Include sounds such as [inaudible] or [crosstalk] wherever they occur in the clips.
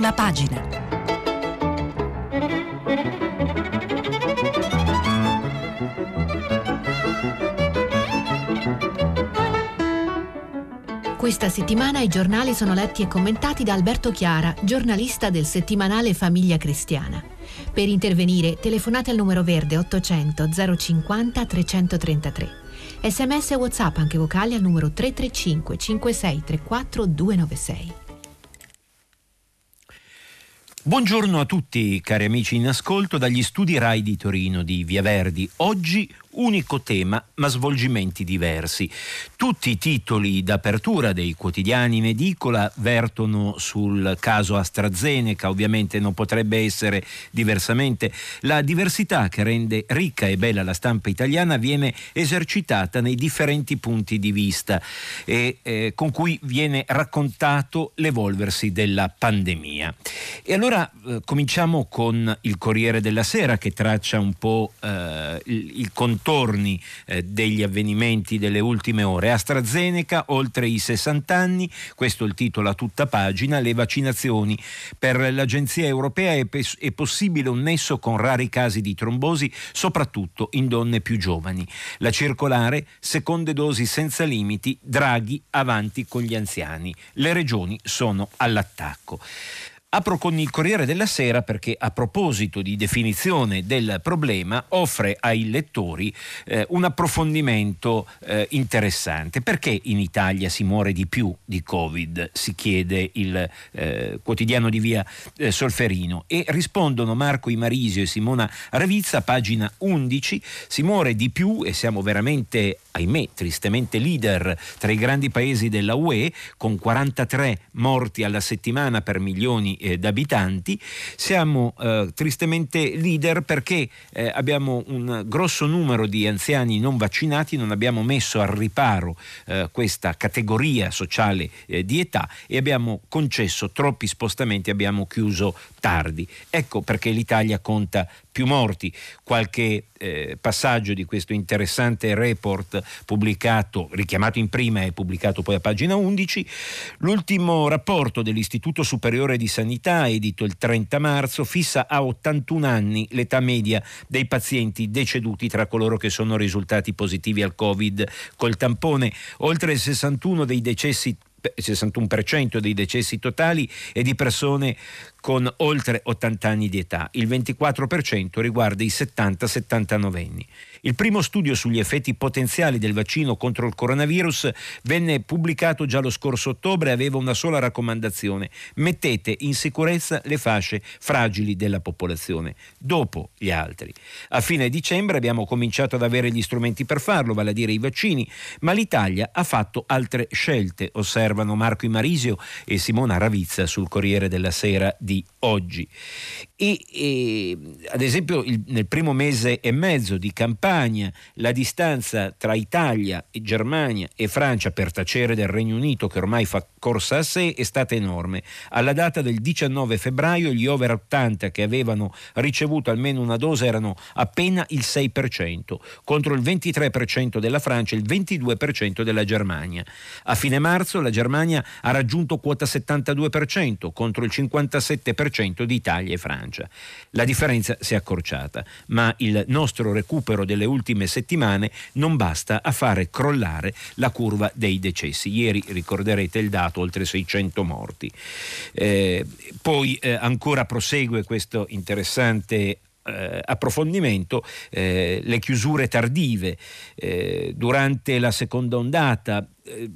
prima pagina. Questa settimana i giornali sono letti e commentati da Alberto Chiara, giornalista del settimanale Famiglia Cristiana. Per intervenire telefonate al numero verde 800 050 333. Sms e WhatsApp anche vocali al numero 335 5634 296. Buongiorno a tutti cari amici in ascolto dagli studi RAI di Torino di Via Verdi. Oggi unico tema ma svolgimenti diversi. Tutti i titoli d'apertura dei quotidiani in edicola vertono sul caso AstraZeneca, ovviamente non potrebbe essere diversamente. La diversità che rende ricca e bella la stampa italiana viene esercitata nei differenti punti di vista e eh, con cui viene raccontato l'evolversi della pandemia. E allora eh, cominciamo con il Corriere della Sera che traccia un po' eh, il, il contesto contorni eh, degli avvenimenti delle ultime ore. AstraZeneca, oltre i 60 anni, questo è il titolo a tutta pagina, le vaccinazioni. Per l'Agenzia europea è, pes- è possibile un nesso con rari casi di trombosi, soprattutto in donne più giovani. La circolare, seconde dosi senza limiti, Draghi avanti con gli anziani. Le regioni sono all'attacco. Apro con il Corriere della Sera perché a proposito di definizione del problema offre ai lettori eh, un approfondimento eh, interessante. Perché in Italia si muore di più di Covid? Si chiede il eh, quotidiano di via eh, Solferino e rispondono Marco Imarisio e Simona Ravizza, pagina 11, si muore di più e siamo veramente ahimè, tristemente leader tra i grandi paesi della UE, con 43 morti alla settimana per milioni eh, di abitanti. Siamo eh, tristemente leader perché eh, abbiamo un grosso numero di anziani non vaccinati, non abbiamo messo al riparo eh, questa categoria sociale eh, di età e abbiamo concesso troppi spostamenti, abbiamo chiuso tardi. Ecco perché l'Italia conta più morti. Qualche eh, passaggio di questo interessante report pubblicato, richiamato in prima e pubblicato poi a pagina 11. L'ultimo rapporto dell'Istituto Superiore di Sanità, edito il 30 marzo, fissa a 81 anni l'età media dei pazienti deceduti tra coloro che sono risultati positivi al Covid col tampone. Oltre il 61 dei decessi 61% dei decessi totali è di persone con oltre 80 anni di età, il 24% riguarda i 70-79 anni. Il primo studio sugli effetti potenziali del vaccino contro il coronavirus venne pubblicato già lo scorso ottobre e aveva una sola raccomandazione. Mettete in sicurezza le fasce fragili della popolazione, dopo gli altri. A fine dicembre abbiamo cominciato ad avere gli strumenti per farlo, vale a dire i vaccini, ma l'Italia ha fatto altre scelte, osservano Marco Imarisio e Simona Ravizza sul Corriere della Sera di oggi. E, e ad esempio il, nel primo mese e mezzo di campagna la distanza tra Italia e Germania e Francia per tacere del Regno Unito che ormai fa corsa a sé è stata enorme. Alla data del 19 febbraio gli over 80 che avevano ricevuto almeno una dose erano appena il 6%, contro il 23% della Francia e il 22% della Germania. A fine marzo la Germania ha raggiunto quota 72% contro il 57% di Italia e Francia. La differenza si è accorciata, ma il nostro recupero delle ultime settimane non basta a fare crollare la curva dei decessi. Ieri ricorderete il dato, oltre 600 morti. Eh, poi eh, ancora prosegue questo interessante eh, approfondimento eh, le chiusure tardive eh, durante la seconda ondata eh,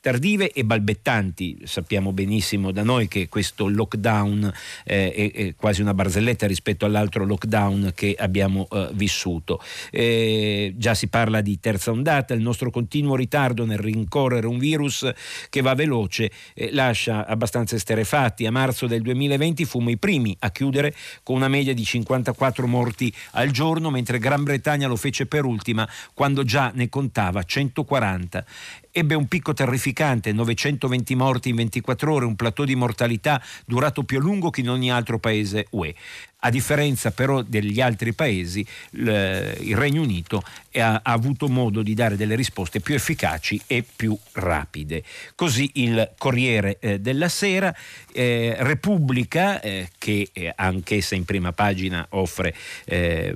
tardive e balbettanti. Sappiamo benissimo da noi che questo lockdown eh, è, è, quasi una barzelletta rispetto all'altro lockdown che abbiamo eh, vissuto. Eh, già si parla di terza ondata, il nostro continuo ritardo nel rincorrere un virus che va veloce eh, lascia abbastanza esterefatti. A marzo del 2020 fummo i primi a chiudere con una media di 54 morti al giorno, mentre Gran Bretagna lo fece per ultima quando già ne contava 140 ebbe un picco terrificante, 920 morti in 24 ore, un plateau di mortalità durato più a lungo che in ogni altro paese UE. A differenza però degli altri paesi, il Regno Unito ha, avuto modo di dare delle risposte più efficaci e più rapide. Così il Corriere eh, della Sera, eh, Repubblica, eh, che anch'essa in prima pagina offre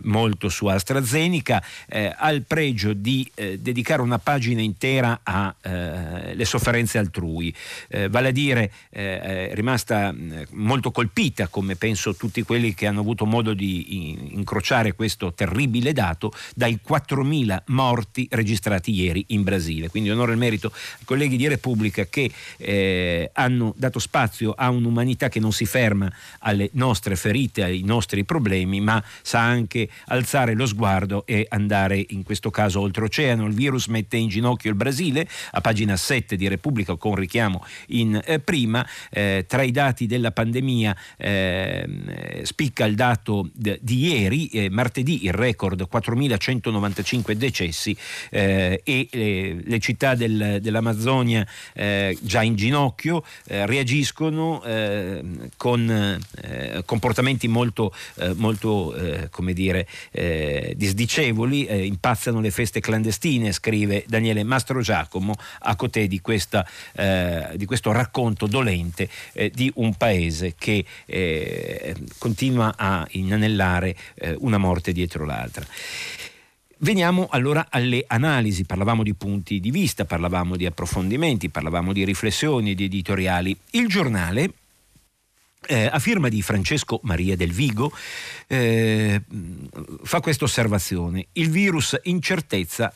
molto su AstraZeneca, ha il pregio di dedicare una pagina intera alle sofferenze altrui, vale a dire è rimasta molto colpita, come penso tutti quelli che hanno avuto modo di incrociare questo terribile dato, dai 4 4.000 morti registrati ieri in Brasile. Quindi onore al merito ai colleghi di Repubblica che eh, hanno dato spazio a un'umanità che non si ferma alle nostre ferite, ai nostri problemi, ma sa anche alzare lo sguardo e andare in questo caso oltreoceano. Il virus mette in ginocchio il Brasile, a pagina 7 di Repubblica con richiamo in eh, prima, eh, tra i dati della pandemia eh, spicca il dato di ieri, eh, martedì il record 4.195 5 decessi eh, e eh, le città del, dell'Amazzonia eh, già in ginocchio eh, reagiscono eh, con comportamenti molto, molto come dire, disdicevoli, impazzano le feste clandestine, scrive Daniele Mastro Giacomo a cotè di, questa, di questo racconto dolente di un paese che continua a inanellare una morte dietro l'altra. Veniamo allora alle analisi, parlavamo di punti di vista, parlavamo di approfondimenti, parlavamo di riflessioni, di editoriali. Il giornale eh, a firma di Francesco Maria del Vigo, eh, fa questa osservazione. Il virus incertezza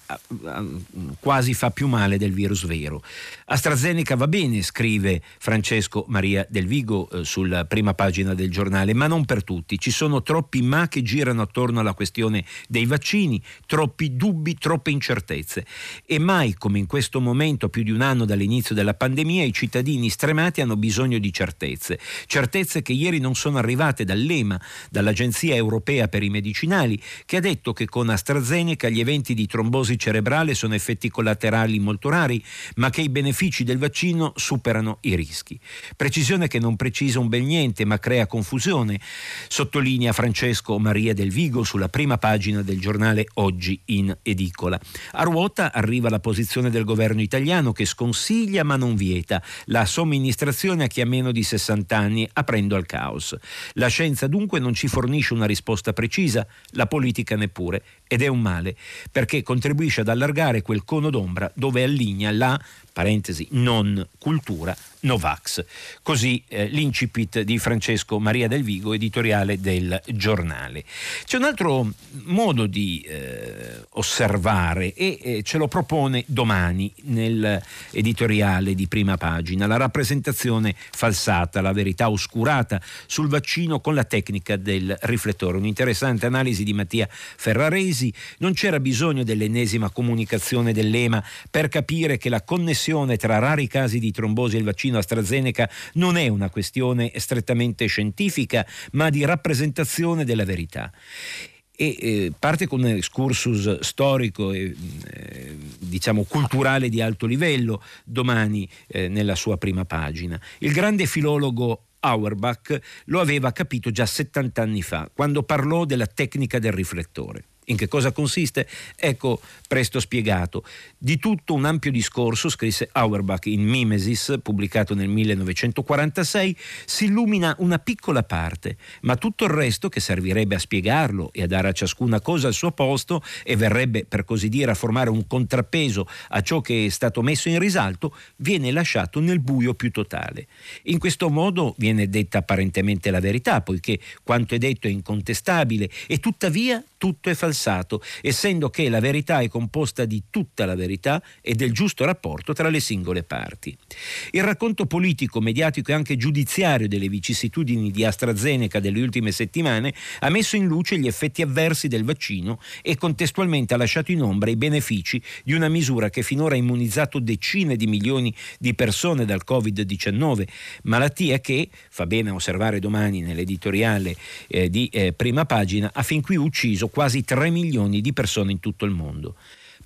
quasi fa più male del virus vero. AstraZeneca va bene, scrive Francesco Maria del Vigo eh, sulla prima pagina del giornale, ma non per tutti. Ci sono troppi ma che girano attorno alla questione dei vaccini, troppi dubbi, troppe incertezze. E mai come in questo momento, più di un anno dall'inizio della pandemia, i cittadini stremati hanno bisogno di certezze. Certezze che ieri non sono arrivate dall'EMA, dall'Agenzia Europea per i Medicinali, che ha detto che con AstraZeneca gli eventi di trombosi cerebrale sono effetti collaterali molto rari, ma che i benefici del vaccino superano i rischi. Precisione che non precisa un bel niente ma crea confusione, sottolinea Francesco Maria del Vigo sulla prima pagina del giornale Oggi in edicola. A ruota arriva la posizione del governo italiano che sconsiglia ma non vieta la somministrazione a chi ha meno di 60 anni aprendo al caos. La scienza dunque non ci fornisce una risposta precisa, la politica neppure, ed è un male perché contribuisce ad allargare quel cono d'ombra dove allinea la parentesi non cultura Novax. Così eh, l'incipit di Francesco Maria del Vigo, editoriale del giornale. C'è un altro modo di eh, osservare e eh, ce lo propone domani nell'editoriale di prima pagina, la rappresentazione falsata, la verità oscurata sul vaccino con la tecnica del riflettore. Un'interessante analisi di Mattia Ferraresi. Non c'era bisogno dell'ennesima comunicazione dell'EMA per capire che la connessione tra rari casi di trombosi e il vaccino vaccino AstraZeneca non è una questione strettamente scientifica, ma di rappresentazione della verità e eh, parte con un excursus storico e eh, diciamo culturale di alto livello domani eh, nella sua prima pagina. Il grande filologo Auerbach lo aveva capito già 70 anni fa, quando parlò della tecnica del riflettore. In che cosa consiste? Ecco presto spiegato. Di tutto un ampio discorso, scrisse Auerbach in Mimesis, pubblicato nel 1946, si illumina una piccola parte, ma tutto il resto, che servirebbe a spiegarlo e a dare a ciascuna cosa il suo posto e verrebbe per così dire a formare un contrappeso a ciò che è stato messo in risalto, viene lasciato nel buio più totale. In questo modo viene detta apparentemente la verità, poiché quanto è detto è incontestabile e tuttavia tutto è falsato, essendo che la verità è composta di tutta la verità e del giusto rapporto tra le singole parti. Il racconto politico, mediatico e anche giudiziario delle vicissitudini di AstraZeneca delle ultime settimane ha messo in luce gli effetti avversi del vaccino e contestualmente ha lasciato in ombra i benefici di una misura che finora ha immunizzato decine di milioni di persone dal Covid-19, malattia che, fa bene osservare domani nell'editoriale eh, di eh, prima pagina, ha fin qui ucciso quasi 3 milioni di persone in tutto il mondo.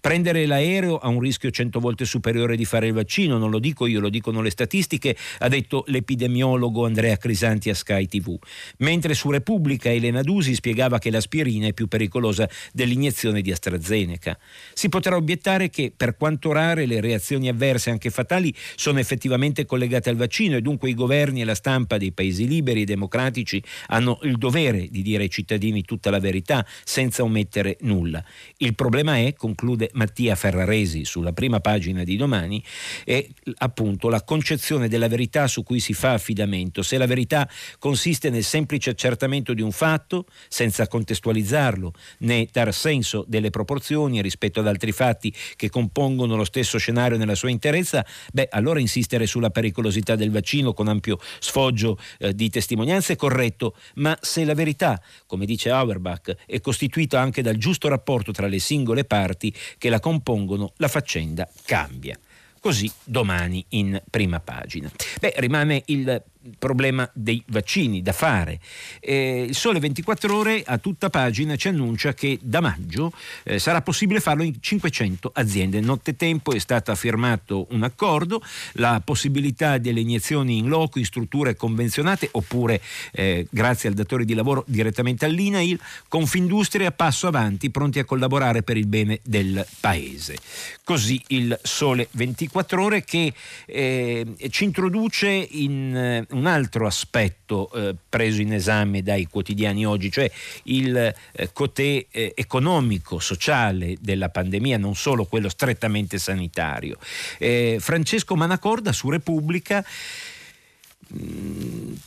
Prendere l'aereo ha un rischio cento volte superiore di fare il vaccino, non lo dico io, lo dicono le statistiche, ha detto l'epidemiologo Andrea Crisanti a Sky TV. Mentre su Repubblica Elena Dusi spiegava che l'aspirina è più pericolosa dell'iniezione di AstraZeneca. Si potrà obiettare che, per quanto rare, le reazioni avverse, anche fatali, sono effettivamente collegate al vaccino e dunque i governi e la stampa dei paesi liberi e democratici hanno il dovere di dire ai cittadini tutta la verità senza omettere nulla. Il problema è, conclude Mattia Ferraresi sulla prima pagina di domani, è appunto la concezione della verità su cui si fa affidamento. Se la verità consiste nel semplice accertamento di un fatto, senza contestualizzarlo, né dar senso delle proporzioni rispetto ad altri fatti che compongono lo stesso scenario nella sua interezza, beh, allora insistere sulla pericolosità del vaccino con ampio sfoggio eh, di testimonianze è corretto, ma se la verità, come dice Auerbach, è costituita anche dal giusto rapporto tra le singole parti che la compongono, la faccenda cambia. Così domani in prima pagina. Beh, rimane il problema dei vaccini da fare. Eh, il Sole 24 Ore a tutta pagina ci annuncia che da maggio eh, sarà possibile farlo in 500 aziende. Nottetempo è stato firmato un accordo, la possibilità delle iniezioni in loco in strutture convenzionate oppure eh, grazie al datore di lavoro direttamente all'INAIL, Confindustria passo avanti pronti a collaborare per il bene del Paese. Così il Sole 24 Ore che eh, ci introduce in eh, un altro aspetto eh, preso in esame dai quotidiani oggi, cioè il eh, cotè eh, economico, sociale della pandemia, non solo quello strettamente sanitario. Eh, Francesco Manacorda su Repubblica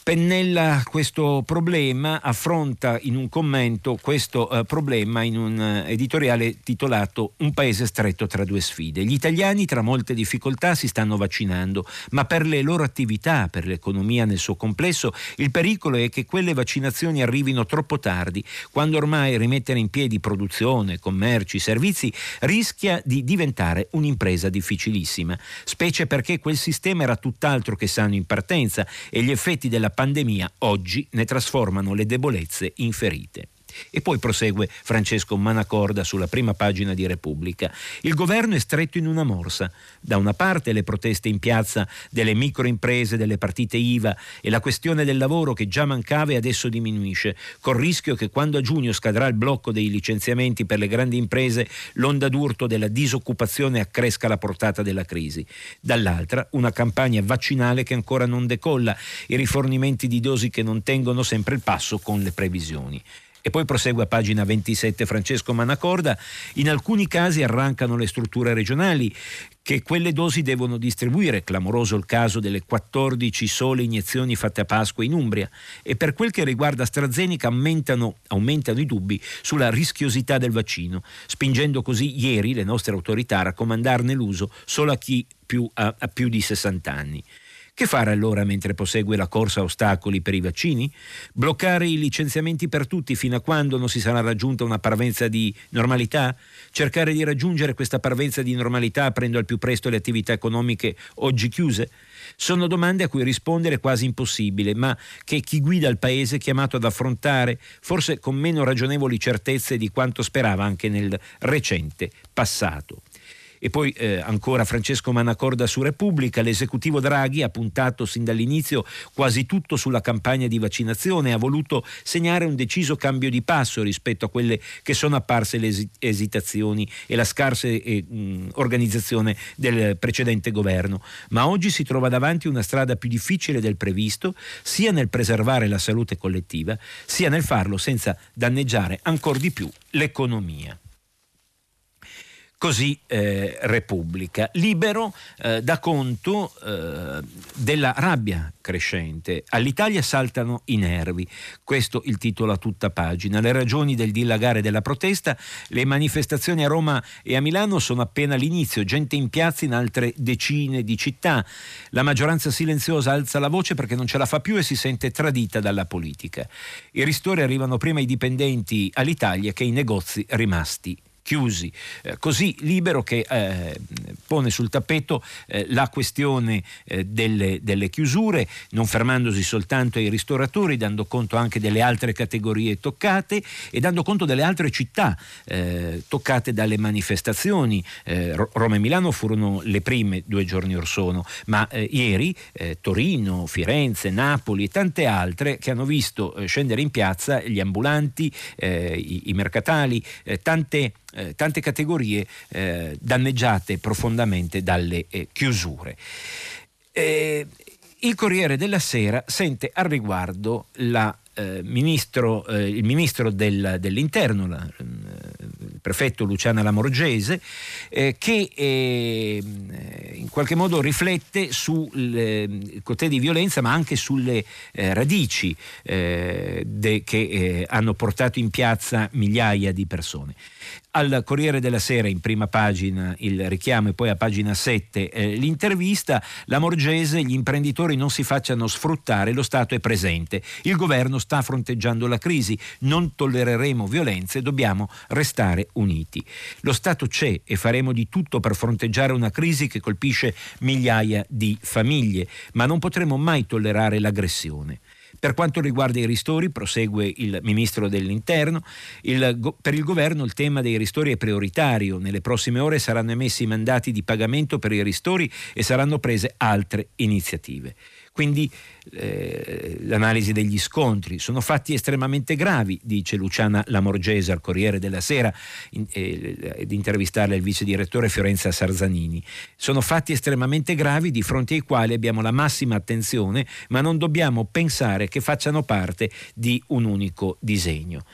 pennella questo problema, affronta in un commento questo uh, problema in un uh, editoriale titolato Un paese stretto tra due sfide. Gli italiani tra molte difficoltà si stanno vaccinando, ma per le loro attività, per l'economia nel suo complesso, il pericolo è che quelle vaccinazioni arrivino troppo tardi, quando ormai rimettere in piedi produzione, commerci, servizi rischia di diventare un'impresa difficilissima, specie perché quel sistema era tutt'altro che sano in partenza e gli effetti della pandemia oggi ne trasformano le debolezze in ferite. E poi prosegue Francesco Manacorda sulla prima pagina di Repubblica. Il governo è stretto in una morsa. Da una parte le proteste in piazza delle microimprese, delle partite IVA e la questione del lavoro che già mancava e adesso diminuisce, col rischio che quando a giugno scadrà il blocco dei licenziamenti per le grandi imprese, l'onda d'urto della disoccupazione accresca la portata della crisi. Dall'altra una campagna vaccinale che ancora non decolla, i rifornimenti di dosi che non tengono sempre il passo con le previsioni. E poi prosegue a pagina 27 Francesco Manacorda, in alcuni casi arrancano le strutture regionali che quelle dosi devono distribuire, clamoroso il caso delle 14 sole iniezioni fatte a Pasqua in Umbria. E per quel che riguarda AstraZeneca aumentano, aumentano i dubbi sulla rischiosità del vaccino, spingendo così ieri le nostre autorità a raccomandarne l'uso solo a chi più, ha, ha più di 60 anni. Che fare allora mentre prosegue la corsa a ostacoli per i vaccini? Bloccare i licenziamenti per tutti fino a quando non si sarà raggiunta una parvenza di normalità? Cercare di raggiungere questa parvenza di normalità aprendo al più presto le attività economiche oggi chiuse? Sono domande a cui rispondere è quasi impossibile, ma che chi guida il Paese è chiamato ad affrontare, forse con meno ragionevoli certezze di quanto sperava anche nel recente passato. E poi eh, ancora Francesco Manacorda su Repubblica, l'esecutivo Draghi ha puntato sin dall'inizio quasi tutto sulla campagna di vaccinazione, ha voluto segnare un deciso cambio di passo rispetto a quelle che sono apparse le esitazioni e la scarsa eh, organizzazione del precedente governo. Ma oggi si trova davanti una strada più difficile del previsto, sia nel preservare la salute collettiva, sia nel farlo senza danneggiare ancora di più l'economia. Così eh, Repubblica. Libero eh, dà conto eh, della rabbia crescente. All'Italia saltano i nervi. Questo il titolo a tutta pagina. Le ragioni del dilagare della protesta, le manifestazioni a Roma e a Milano sono appena l'inizio, gente in piazza in altre decine di città. La maggioranza silenziosa alza la voce perché non ce la fa più e si sente tradita dalla politica. I ristori arrivano prima ai dipendenti all'Italia che ai negozi rimasti chiusi. Eh, così libero che eh, pone sul tappeto eh, la questione eh, delle, delle, chiusure, non fermandosi soltanto ai ristoratori, dando conto anche delle altre categorie toccate e dando conto delle altre città eh, toccate dalle manifestazioni. Eh, Roma e Milano furono le prime due giorni or sono, ma ieri Torino, Firenze, Napoli e tante altre che hanno visto scendere in piazza gli ambulanti, i, i mercatali, tante eh, tante categorie eh, danneggiate profondamente dalle eh, chiusure. Eh, il Corriere della Sera sente al riguardo la, eh, ministro, eh, il ministro del, dell'Interno, la, il prefetto Luciana Lamorgese, che in qualche modo riflette sul cotè di violenza ma anche sulle radici de, che hanno portato in piazza migliaia di persone. Al Corriere della Sera in prima pagina il richiamo e poi a pagina 7 eh, l'intervista, la Morgese, gli imprenditori non si facciano sfruttare, lo Stato è presente, il governo sta fronteggiando la crisi, non tollereremo violenze, dobbiamo restare uniti. Lo Stato c'è e faremo di tutto per fronteggiare una crisi che colpisce migliaia di famiglie, ma non potremo mai tollerare l'aggressione. Per quanto riguarda i ristori, prosegue il Ministro dell'Interno, il, per il Governo il tema dei ristori è prioritario. Nelle prossime ore saranno emessi i mandati di pagamento per i ristori e saranno prese altre iniziative. Quindi eh, l'analisi degli scontri sono fatti estremamente gravi, dice Luciana Lamorgese al Corriere della Sera, in, eh, di intervistare il vice direttore Fiorenza Sarzanini. Sono fatti estremamente gravi di fronte ai quali abbiamo la massima attenzione, ma non dobbiamo pensare che facciano parte di un unico disegno.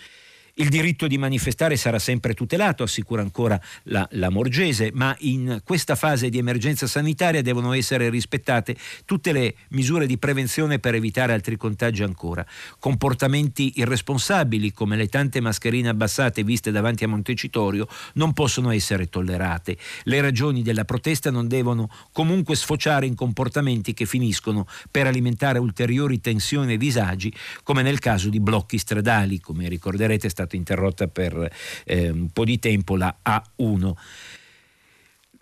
Il diritto di manifestare sarà sempre tutelato, assicura ancora la, la, Morgese, ma in questa fase di emergenza sanitaria devono essere rispettate tutte le misure di prevenzione per evitare altri contagi ancora. Comportamenti irresponsabili come le tante mascherine abbassate viste davanti a Montecitorio non possono essere tollerate. Le ragioni della protesta non devono comunque sfociare in comportamenti che finiscono per alimentare ulteriori tensioni e disagi, come nel caso di blocchi stradali, come ricorderete è stata interrotta per eh, un po' di tempo la A1.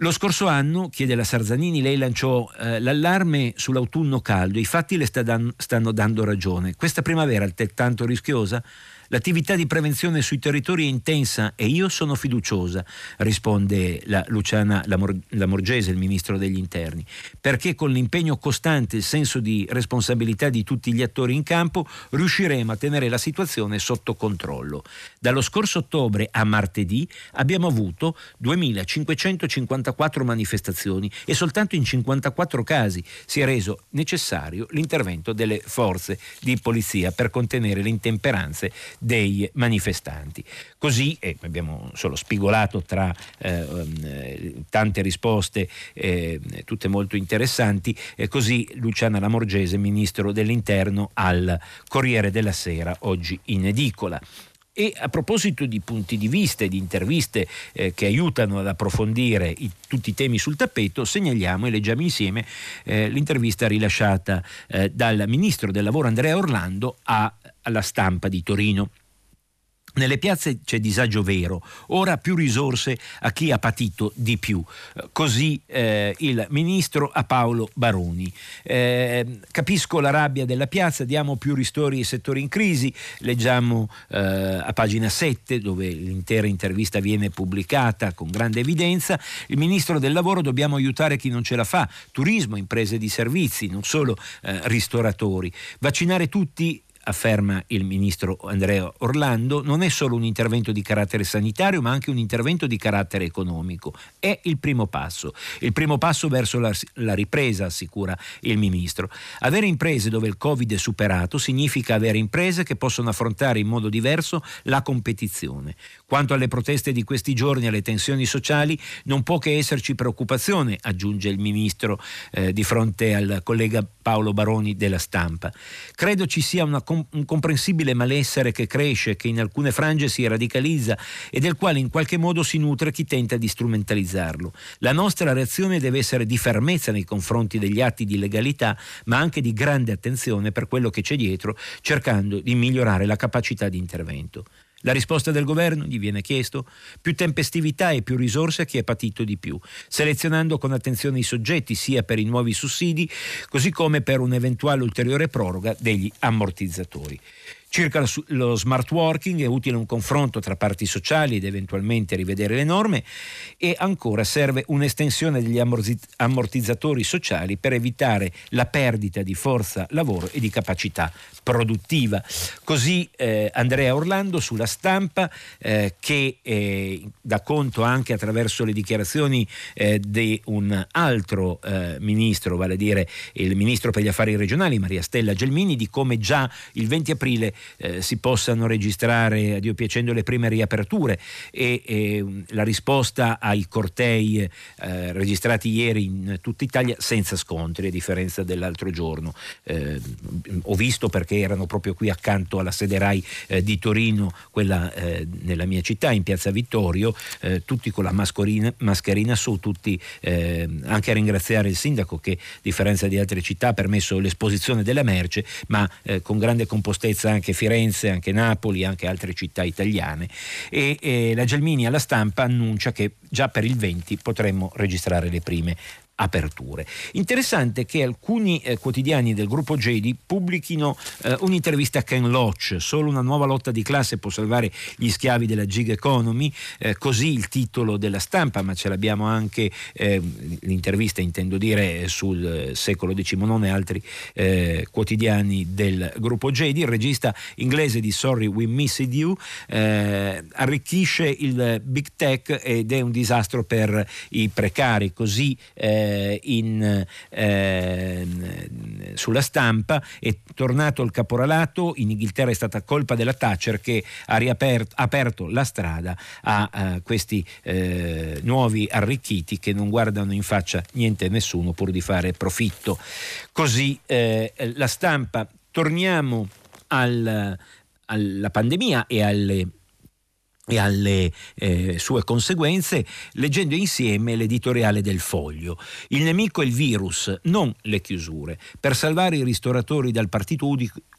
Lo scorso anno, chiede la Sarzanini, lei lanciò eh, l'allarme sull'autunno caldo, i fatti le sta dan- stanno dando ragione. Questa primavera altrettanto rischiosa? L'attività di prevenzione sui territori è intensa e io sono fiduciosa, risponde la Luciana Lamorgese, il ministro degli interni, perché con l'impegno costante e il senso di responsabilità di tutti gli attori in campo riusciremo a tenere la situazione sotto controllo. Dallo scorso ottobre a martedì abbiamo avuto 2.554 manifestazioni e soltanto in 54 casi si è reso necessario l'intervento delle forze di polizia per contenere le intemperanze dei manifestanti. Così, e abbiamo solo spigolato tra eh, um, tante risposte, eh, tutte molto interessanti, eh, così Luciana Lamorgese, ministro dell'Interno, al Corriere della Sera, oggi in edicola. E a proposito di punti di vista e di interviste eh, che aiutano ad approfondire i, tutti i temi sul tappeto, segnaliamo e leggiamo insieme eh, l'intervista rilasciata eh, dal ministro del lavoro Andrea Orlando a, alla stampa di Torino. Nelle piazze c'è disagio vero, ora più risorse a chi ha patito di più. Eh, così eh, il ministro a Paolo Baroni. Eh, capisco la rabbia della piazza, diamo più ristori ai settori in crisi, leggiamo eh, a pagina 7 dove l'intera intervista viene pubblicata con grande evidenza. Il ministro del lavoro dobbiamo aiutare chi non ce la fa, turismo, imprese di servizi, non solo eh, ristoratori. Vaccinare tutti afferma il ministro Andrea Orlando, non è solo un intervento di carattere sanitario, ma anche un intervento di carattere economico. È il primo passo, il primo passo verso la, la ripresa, assicura il ministro. Avere imprese dove il Covid è superato significa avere imprese che possono affrontare in modo diverso la competizione. Quanto alle proteste di questi giorni e alle tensioni sociali, non può che esserci preoccupazione, aggiunge il ministro eh, di fronte al collega Paolo Baroni della stampa. Credo ci sia una competizione un comprensibile malessere che cresce, che in alcune frange si radicalizza e del quale in qualche modo si nutre chi tenta di strumentalizzarlo. La nostra reazione deve essere di fermezza nei confronti degli atti di legalità, ma anche di grande attenzione per quello che c'è dietro, cercando di migliorare la capacità di intervento. La risposta del governo, gli viene chiesto, più tempestività e più risorse a chi è patito di più, selezionando con attenzione i soggetti sia per i nuovi sussidi, così come per un'eventuale ulteriore proroga degli ammortizzatori. Circa lo smart working è utile un confronto tra parti sociali ed eventualmente rivedere le norme e ancora serve un'estensione degli ammortizzatori sociali per evitare la perdita di forza lavoro e di capacità produttiva. Così eh, Andrea Orlando sulla stampa eh, che eh, dà conto anche attraverso le dichiarazioni eh, di un altro eh, ministro, vale a dire il ministro per gli affari regionali Maria Stella Gelmini, di come già il 20 aprile eh, si possano registrare, a Dio piacendo, le prime riaperture e, e la risposta ai cortei eh, registrati ieri in tutta Italia senza scontri, a differenza dell'altro giorno. Eh, ho visto perché erano proprio qui accanto alla sede RAI eh, di Torino, quella eh, nella mia città, in piazza Vittorio, eh, tutti con la mascherina su, tutti anche a ringraziare il sindaco che, a differenza di altre città, ha permesso l'esposizione della merce, ma con grande compostezza anche Firenze, anche Napoli, anche altre città italiane. E, e la Gelmini alla stampa annuncia che già per il 20 potremmo registrare le prime aperture. Interessante che alcuni eh, quotidiani del gruppo JD pubblichino eh, un'intervista a Ken Loach, solo una nuova lotta di classe può salvare gli schiavi della gig economy, eh, così il titolo della stampa, ma ce l'abbiamo anche eh, l'intervista intendo dire sul secolo XIX e altri eh, quotidiani del gruppo JD, il regista inglese di Sorry We Missed You eh, arricchisce il big tech ed è un disastro per i precari, così eh, eh, in, eh, sulla stampa, è tornato il caporalato, in Inghilterra è stata colpa della Thatcher che ha riaperto, aperto la strada a, a questi eh, nuovi arricchiti che non guardano in faccia niente e nessuno pur di fare profitto. Così eh, la stampa, torniamo al, alla pandemia e alle e alle eh, sue conseguenze, leggendo insieme l'editoriale del Foglio. Il nemico è il virus, non le chiusure. Per salvare i ristoratori dal partito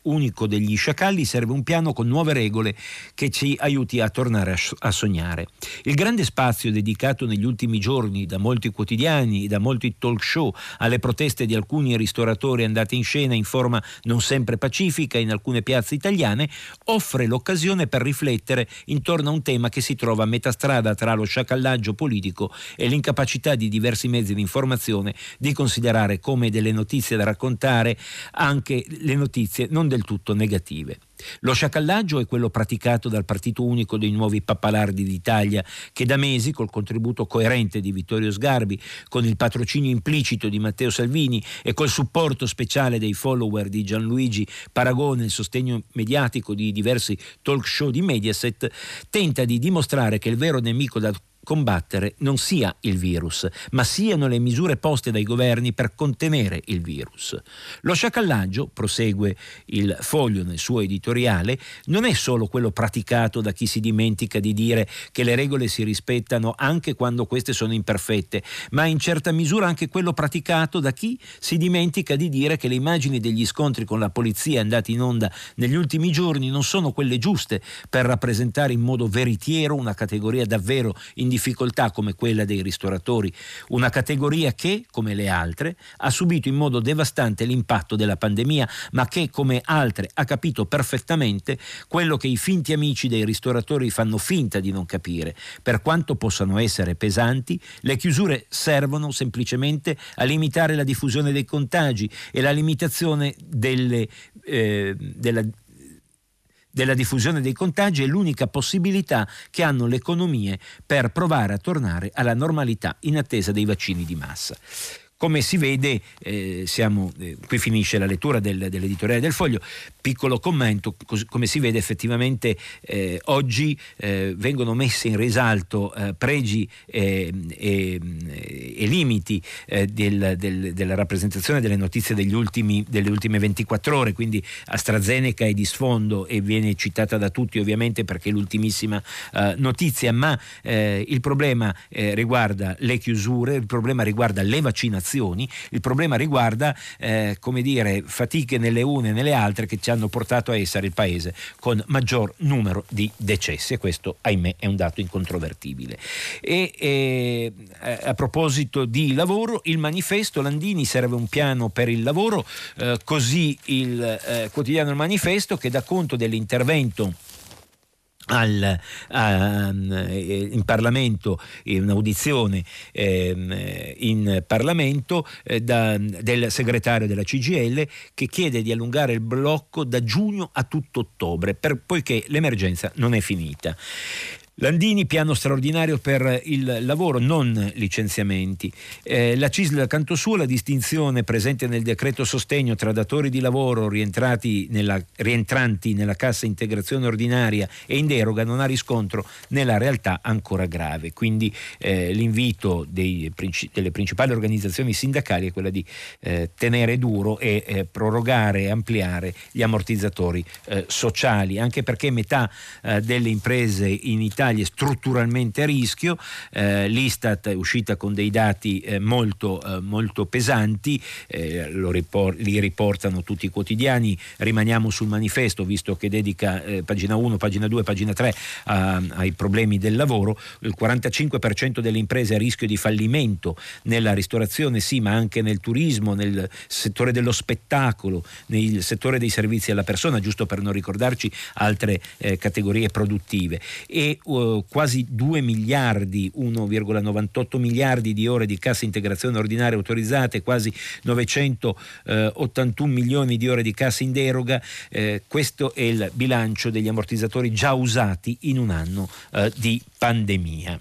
unico degli sciacalli serve un piano con nuove regole che ci aiuti a tornare a, sognare. Il grande spazio dedicato negli ultimi giorni da molti quotidiani e da molti talk show alle proteste di alcuni ristoratori andati in scena in forma non sempre pacifica in alcune piazze italiane offre l'occasione per riflettere intorno a un tema che si trova a metà strada tra lo sciacallaggio politico e l'incapacità di diversi mezzi di informazione di considerare come delle notizie da raccontare anche le notizie non del tutto negative. Lo sciacallaggio è quello praticato dal Partito Unico dei Nuovi Pappalardi d'Italia, che da mesi, col contributo coerente di Vittorio Sgarbi, con il patrocinio implicito di Matteo Salvini e col supporto speciale dei follower di Gianluigi Paragone il sostegno mediatico di diversi talk show di Mediaset, tenta di dimostrare che il vero nemico da combattere non sia il virus, ma siano le misure poste dai governi per contenere il virus. Lo sciacallaggio, prosegue il foglio nel suo editoriale, non è solo quello praticato da chi si dimentica di dire che le regole si rispettano anche quando queste sono imperfette, ma in certa misura anche quello praticato da chi si dimentica di dire che le immagini degli scontri con la polizia andati in onda negli ultimi giorni non sono quelle giuste per rappresentare in modo veritiero una categoria davvero in difficoltà come quella dei ristoratori, una categoria che, come le altre, ha subito in modo devastante l'impatto della pandemia, ma che, come altre, ha capito perfettamente quello che i finti amici dei ristoratori fanno finta di non capire. Per quanto possano essere pesanti, le chiusure servono semplicemente a limitare la diffusione dei contagi e la limitazione delle, eh, della della diffusione dei contagi è l'unica possibilità che hanno le economie per provare a tornare alla normalità in attesa dei vaccini di massa. Come si vede, eh, siamo, eh, qui finisce la lettura del, dell'editoriale del Foglio, piccolo commento, cos- come si vede effettivamente eh, oggi eh, vengono messi in risalto eh, pregi e, e, e limiti eh, del, del, della rappresentazione delle notizie ultimi, delle ultime 24 ore, quindi AstraZeneca è di sfondo e viene citata da tutti ovviamente perché è l'ultimissima notizia, ma il problema riguarda le chiusure, il problema riguarda le vaccinazioni il problema riguarda eh, come dire, fatiche nelle une e nelle altre che ci hanno portato a essere il paese con maggior numero di decessi e questo ahimè è un dato incontrovertibile. E, e a proposito di lavoro, il manifesto Landini serve un piano per il lavoro, eh, così il eh, quotidiano Il Manifesto che dà conto dell'intervento al, uh, in Parlamento, in un'audizione eh, in Parlamento eh, da, del segretario della CGL che chiede di allungare il blocco da giugno a tutto ottobre, per, poiché l'emergenza non è finita. Landini, piano straordinario per il lavoro, non licenziamenti. Eh, la CISL canto suo, la distinzione presente nel decreto sostegno tra datori di lavoro nella, rientranti nella cassa integrazione ordinaria e in deroga non ha riscontro nella realtà ancora grave. Quindi eh, l'invito dei, delle principali organizzazioni sindacali è quella di eh, tenere duro e eh, prorogare e ampliare gli ammortizzatori eh, sociali, anche perché metà eh, delle imprese in Italia Italia strutturalmente a rischio, eh, l'Istat è uscita con dei dati eh, molto, eh, molto, pesanti, eh, ripor- li riportano tutti i quotidiani, rimaniamo sul manifesto visto che dedica eh, pagina 1, pagina 2, pagina 3 a, ai problemi del lavoro, il 45% delle imprese a rischio di fallimento nella ristorazione sì, ma anche nel turismo, nel settore dello spettacolo, nel settore dei servizi alla persona, giusto per non ricordarci altre eh, categorie produttive. E uh, quasi 2 miliardi, 1,98 miliardi di ore di cassa integrazione ordinaria autorizzate, quasi 981 milioni di ore di cassa in deroga. Eh, questo è il bilancio degli ammortizzatori già usati in un anno eh, di pandemia.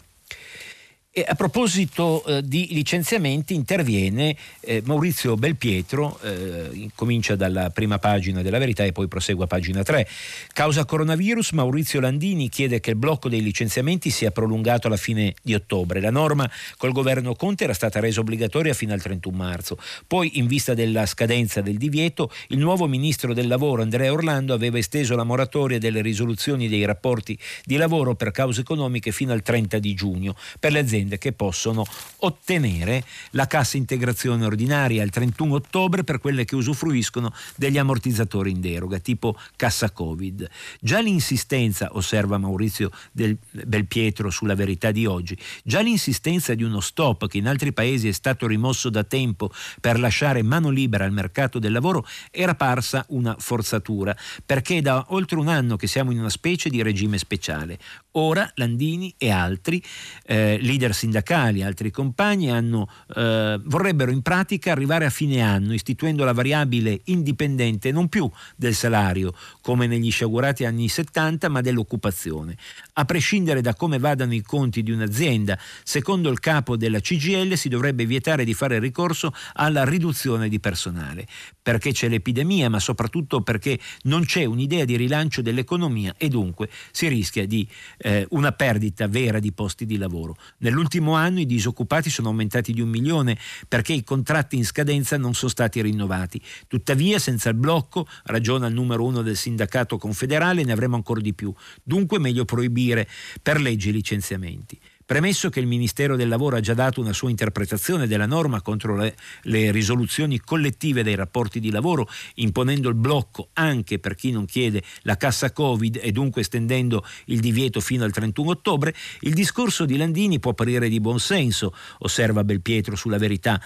E a proposito eh, di licenziamenti interviene eh, Maurizio Belpietro, eh, comincia dalla prima pagina della verità e poi prosegue a pagina 3. Causa coronavirus, Maurizio Landini chiede che il blocco dei licenziamenti sia prolungato alla fine di ottobre. La norma col governo Conte era stata resa obbligatoria fino al 31 marzo. Poi, in vista della scadenza del divieto, il nuovo ministro del lavoro Andrea Orlando aveva esteso la moratoria delle risoluzioni dei rapporti di lavoro per cause economiche fino al 30 di giugno per le aziende aziende che possono ottenere la cassa integrazione ordinaria il 31 ottobre per quelle che usufruiscono degli ammortizzatori in deroga, tipo cassa Covid. Già l'insistenza, osserva Maurizio del Belpietro sulla verità di oggi, già l'insistenza di uno stop che in altri paesi è stato rimosso da tempo per lasciare mano libera al mercato del lavoro era parsa una forzatura, perché da oltre un anno che siamo in una specie di regime speciale. Ora Landini e altri eh, leader sindacali, altri compagni hanno, eh, vorrebbero in pratica arrivare a fine anno istituendo la variabile indipendente non più del salario come negli sciagurati anni 70 ma dell'occupazione. A prescindere da come vadano i conti di un'azienda, secondo il capo della CGL si dovrebbe vietare di fare ricorso alla riduzione di personale perché c'è l'epidemia ma soprattutto perché non c'è un'idea di rilancio dell'economia e dunque si rischia di eh, una perdita vera di posti di lavoro. Nell'ultimo anno i disoccupati sono aumentati di un milione perché i contratti in scadenza non sono stati rinnovati. Tuttavia, senza il blocco, ragiona il numero uno del sindacato confederale, ne avremo ancora di più. Dunque meglio proibire per legge i licenziamenti. Premesso che il Ministero del Lavoro ha già dato una sua interpretazione della norma contro le, le, risoluzioni collettive dei rapporti di lavoro, imponendo il blocco anche per chi non chiede la cassa Covid e dunque estendendo il divieto fino al 31 ottobre, il discorso di Landini può apparire di buon senso, osserva Belpietro sulla verità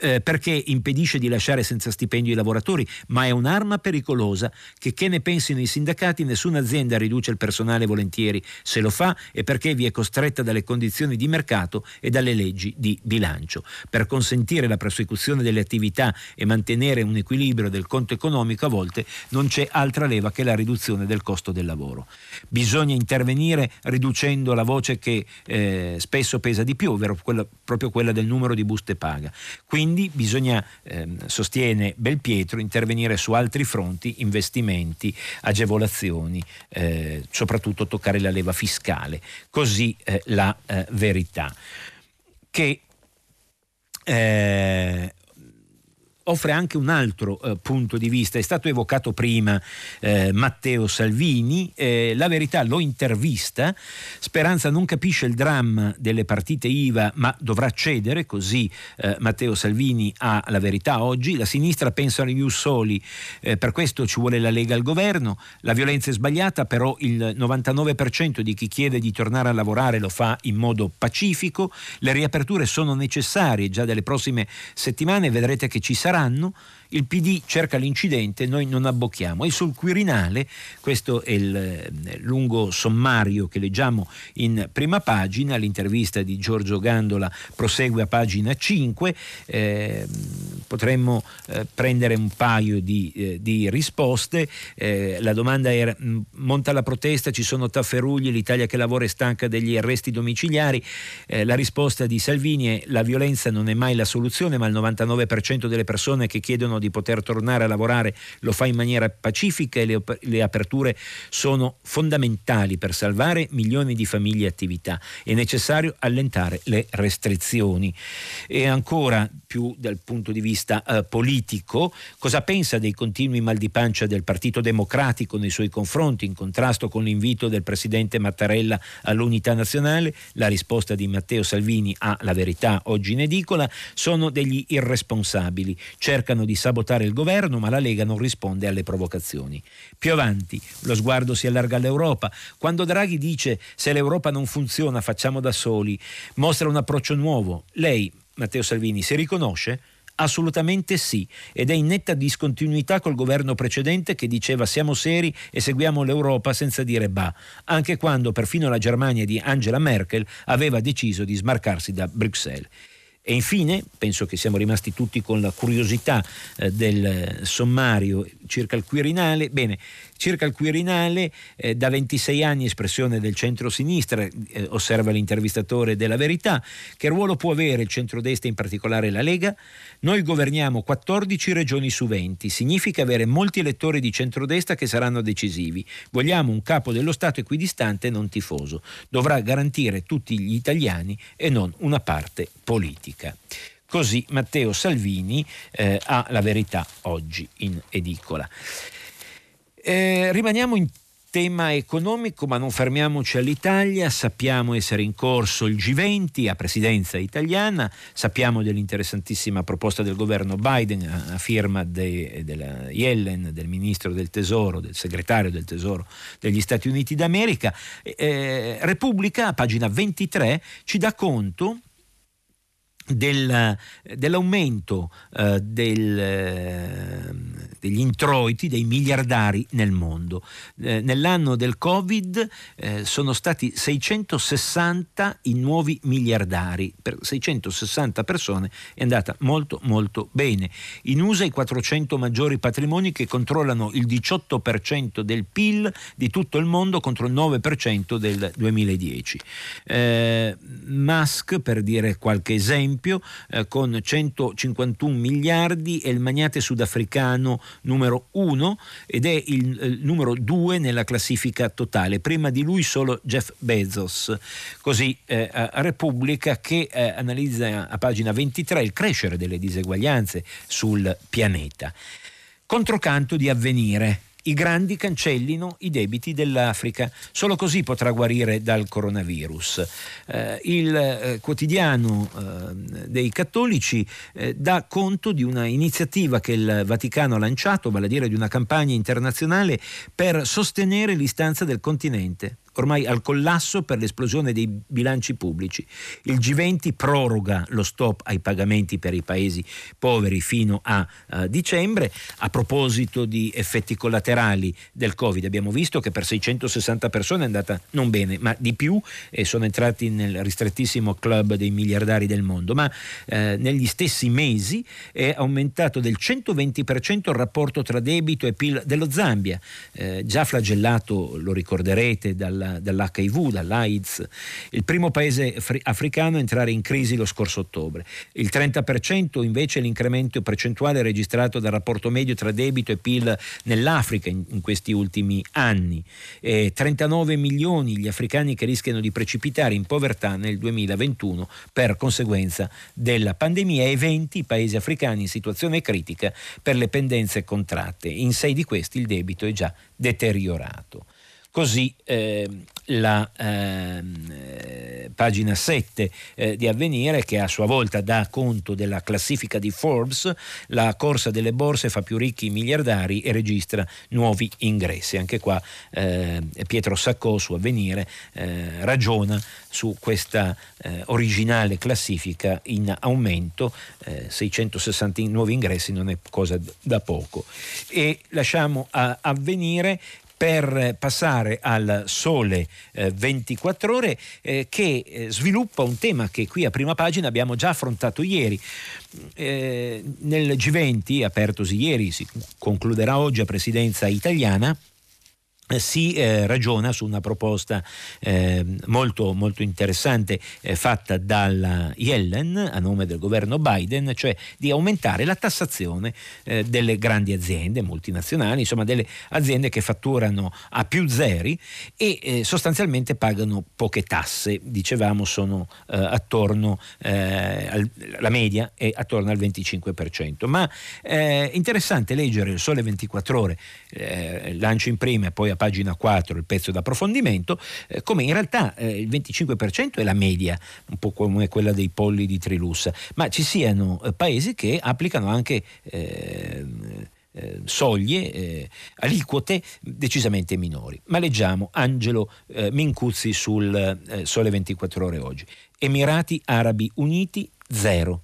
eh, perché impedisce di lasciare senza stipendio i lavoratori, ma è un'arma pericolosa che, che ne pensino i sindacati, nessuna azienda riduce il personale volentieri. Se lo fa è perché vi è costretta dalle condizioni di mercato e dalle leggi di bilancio. Per consentire la prosecuzione delle attività e mantenere un equilibrio del conto economico a volte non c'è altra leva che la riduzione del costo del lavoro. Bisogna intervenire riducendo la voce che eh, spesso pesa di più, ovvero quella, proprio quella del numero di buste paga. Quindi quindi bisogna, ehm, sostiene Belpietro, intervenire su altri fronti, investimenti, agevolazioni, eh, soprattutto toccare la leva fiscale. Così eh, la eh, verità. Che eh, offre anche un altro eh, punto di vista. È stato evocato prima eh, Matteo Salvini, eh, la verità lo intervista, Speranza non capisce il dramma delle partite IVA ma dovrà cedere, così eh, Matteo Salvini ha la verità oggi, la sinistra pensa agli soli, eh, per questo ci vuole la Lega al governo, la violenza è sbagliata, però il 99% di chi chiede di tornare a lavorare lo fa in modo pacifico, le riaperture sono necessarie già dalle prossime settimane, vedrete che ci saranno il PD cerca l'incidente, noi non abbocchiamo. E sul Quirinale, questo è il eh, lungo sommario che leggiamo in prima pagina, l'intervista di Giorgio Gandola prosegue a pagina 5, eh, potremmo eh, prendere un paio di, eh, di risposte. Eh, la domanda era, mm, monta la protesta, ci sono tafferugli, l'Italia che lavora è stanca degli arresti domiciliari. Eh, la risposta di Salvini è la violenza non è mai la soluzione, ma il 99% delle persone che chiedono di poter tornare a lavorare lo fa in maniera pacifica e le, le aperture sono fondamentali per salvare milioni di famiglie e attività. È necessario allentare le restrizioni. E ancora più dal punto di vista eh, politico, cosa pensa dei continui mal di pancia del Partito Democratico nei suoi confronti, in contrasto con l'invito del Presidente Mattarella all'unità nazionale? La risposta di Matteo Salvini a La Verità oggi in edicola sono degli irresponsabili, cercano di sabotare il governo, ma la Lega non risponde alle provocazioni. Più avanti, lo sguardo si allarga all'Europa. Quando Draghi dice se l'Europa non funziona facciamo da soli, mostra un approccio nuovo. Lei, Matteo Salvini, si riconosce? Assolutamente sì, ed è in netta discontinuità col governo precedente che diceva siamo seri e seguiamo l'Europa senza dire bah, anche quando perfino la Germania di Angela Merkel aveva deciso di smarcarsi da Bruxelles. E infine, penso che siamo rimasti tutti con la curiosità eh, del sommario circa il Quirinale, bene, circa il Quirinale, eh, da 26 anni espressione del centro-sinistra, eh, osserva l'intervistatore della Verità, che ruolo può avere il centrodestra, in particolare la Lega? Noi governiamo 14 regioni su 20, significa avere molti elettori di centrodestra che saranno decisivi. Vogliamo un capo dello Stato equidistante e non tifoso. Dovrà garantire tutti gli italiani e non una parte politica. Così Matteo Salvini eh, ha la verità oggi in edicola. Eh, rimaniamo in tema economico, ma non fermiamoci all'Italia, sappiamo essere in corso il G20 a presidenza italiana, sappiamo dell'interessantissima proposta del governo Biden a, firma de, Yellen, del ministro del Tesoro, del segretario del Tesoro degli Stati Uniti d'America. Eh, Repubblica, a pagina 23, ci dà conto del, dell'aumento eh, del, eh, degli introiti dei miliardari nel mondo. Eh, nell'anno del Covid eh, sono stati 660 i nuovi miliardari, per 660 persone è andata molto molto bene. In USA i 400 maggiori patrimoni che controllano il 18% del PIL di tutto il mondo contro il 9% del 2010. Eh, Musk, per dire qualche esempio, eh, con 151 miliardi è il magnate sudafricano numero uno ed è il, il numero due nella classifica totale. Prima di lui solo Jeff Bezos. Così eh, Repubblica che eh, analizza a pagina 23 il crescere delle diseguaglianze sul pianeta. Controcanto di avvenire i grandi cancellino i debiti dell'Africa. Solo così potrà guarire dal coronavirus. Eh, il eh, quotidiano eh, dei cattolici eh, dà conto di una iniziativa che il Vaticano ha lanciato, vale a dire di una campagna internazionale per sostenere l'istanza del continente ormai al collasso per l'esplosione dei bilanci pubblici. Il G20 proroga lo stop ai pagamenti per i paesi poveri fino a uh, dicembre. A proposito di effetti collaterali del Covid, abbiamo visto che per 660 persone è andata non bene, ma di più e sono entrati nel ristrettissimo club dei miliardari del mondo, ma eh, negli stessi mesi è aumentato del 120% il rapporto tra debito e PIL dello Zambia, eh, già flagellato, lo ricorderete, dalla da, dall'HIV, dall'AIDS, il primo paese africano a entrare in crisi lo scorso ottobre. Il 30% invece è l'incremento percentuale registrato dal rapporto medio tra debito e PIL nell'Africa in, in questi ultimi anni. Eh, 39 milioni gli africani che rischiano di precipitare in povertà nel 2021 per conseguenza della pandemia e 20 paesi africani in situazione critica per le pendenze contratte. In sei di questi il debito è già deteriorato. Così eh, la eh, pagina 7 eh, di Avvenire che a sua volta dà conto della classifica di Forbes, la corsa delle borse fa più ricchi i miliardari e registra nuovi ingressi. Anche qua eh, Pietro Saccò su Avvenire eh, ragiona su questa eh, originale classifica in aumento, 660 nuovi ingressi non è cosa da poco. E lasciamo a Avvenire per passare al sole eh, 24 ore eh, che eh, sviluppa un tema che qui a prima pagina abbiamo già affrontato ieri. Eh, nel G20, apertosi ieri, si concluderà oggi a presidenza italiana, eh, si eh, ragiona su una proposta eh, molto, molto interessante eh, fatta dalla Yellen a nome del governo Biden, cioè di aumentare la tassazione eh, delle grandi aziende multinazionali, insomma delle aziende che fatturano a più zeri e eh, sostanzialmente pagano poche tasse, dicevamo sono attorno, al, la media è attorno al 25%. Ma è interessante leggere il Sole 24 ore, lancio in prima e poi a pagina 4 il pezzo d'approfondimento, eh, come in realtà eh, il 25% è la media, un po' come quella dei polli di Trilussa, ma ci siano eh, paesi che applicano anche eh, eh, soglie, eh, aliquote decisamente minori. Ma leggiamo Angelo eh, Mincuzzi sul eh, Sole 24 ore oggi. Emirati Arabi Uniti 0,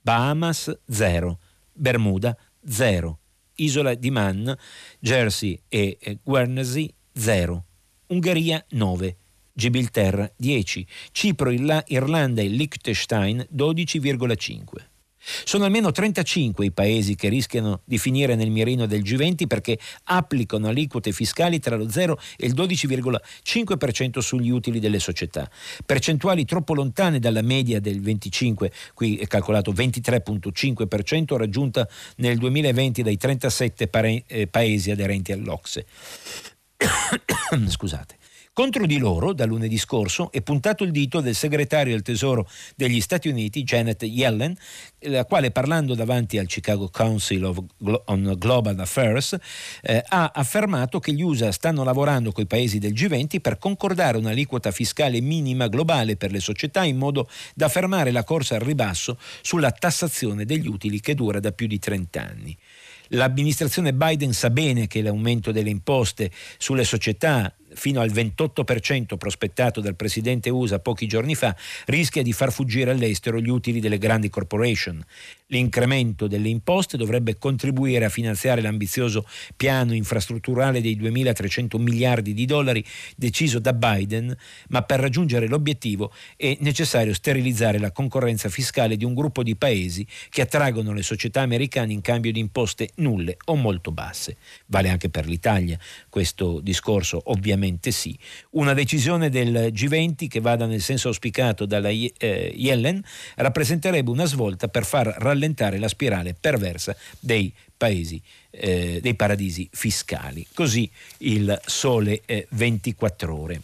Bahamas 0, Bermuda 0, Isola di Man, Jersey e Guernsey 0, Ungheria 9, Gibilterra 10, Cipro, Irlanda e Liechtenstein 12,5. Sono almeno 35 i paesi che rischiano di finire nel mirino del G20 perché applicano aliquote fiscali tra lo 0 e il 12,5% sugli utili delle società. Percentuali troppo lontane dalla media del 25, qui è calcolato 23,5% raggiunta nel 2020 dai 37 pare- eh, paesi aderenti all'Ocse. [coughs] Scusate. Contro di loro, da lunedì scorso, è puntato il dito del segretario del Tesoro degli Stati Uniti, Janet Yellen, la quale parlando davanti al Chicago Council Glo- on Global Affairs eh, ha affermato che gli USA stanno lavorando con i paesi del G20 per concordare un'aliquota fiscale minima globale per le società in modo da fermare la corsa al ribasso sulla tassazione degli utili che dura da più di 30 anni. L'amministrazione Biden sa bene che l'aumento delle imposte sulle società fino al 28% prospettato dal presidente USA pochi giorni fa, rischia di far fuggire all'estero gli utili delle grandi corporation. L'incremento delle imposte dovrebbe contribuire a finanziare l'ambizioso piano infrastrutturale dei 2.300 miliardi di dollari deciso da Biden, ma per raggiungere l'obiettivo è necessario sterilizzare la concorrenza fiscale di un gruppo di paesi che attraggono le società americane in cambio di imposte nulle o molto basse. Vale anche per l'Italia questo discorso, ovviamente sì. Una decisione del G20 che vada nel senso auspicato dalla eh, Yellen rappresenterebbe una svolta per far rallentare la spirale perversa dei paesi, eh, dei paradisi fiscali. Così il Sole eh, 24 ore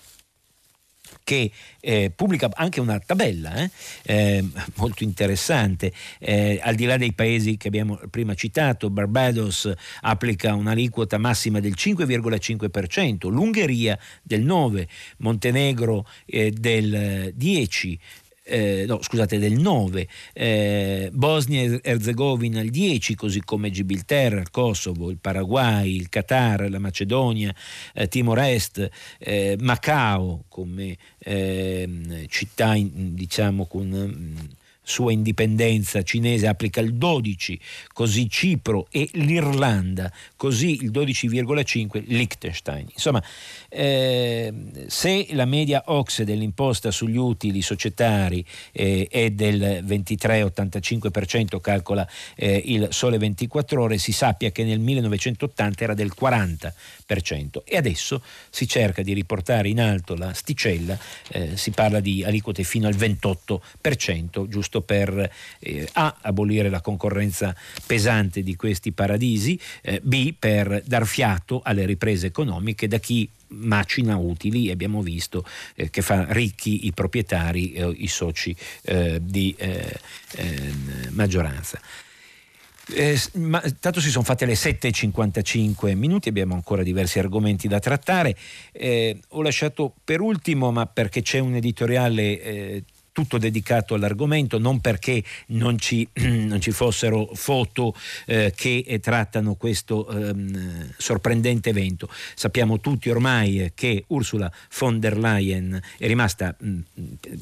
che eh, pubblica anche una tabella eh, eh, [laughs] molto interessante, eh, al di là dei paesi che abbiamo prima citato, Barbados applica un'aliquota massima del 5,5%, l'Ungheria del 9%, Montenegro eh, del 10%, eh, no, scusate, del 9, eh, Bosnia e Erzegovina il 10, così come Gibilterra, il Kosovo, il Paraguay, il Qatar, la Macedonia, eh, Timor Est, eh, Macao come ehm, città in, diciamo con sua indipendenza cinese applica il 12, così Cipro e l'Irlanda, così il 12,5 Liechtenstein. Insomma, eh, se la media OXE dell'imposta sugli utili societari eh, è del 23-85%, calcola eh, il Sole 24 ore, si sappia che nel 1980 era del 40% e adesso si cerca di riportare in alto la sticella, eh, si parla di aliquote fino al 28%, giusto per eh, A abolire la concorrenza pesante di questi paradisi, eh, B per dar fiato alle riprese economiche da chi macina utili e abbiamo visto eh, che fa ricchi i proprietari, eh, i soci eh, di eh, ehm, maggioranza. Eh, ma, tanto si sono fatte le 7.55 minuti, abbiamo ancora diversi argomenti da trattare. Eh, ho lasciato per ultimo, ma perché c'è un editoriale eh, tutto dedicato all'argomento, non perché non ci, [clears throat] non ci fossero foto eh, che eh, trattano questo ehm, sorprendente evento. Sappiamo tutti ormai che Ursula von der Leyen è rimasta mh,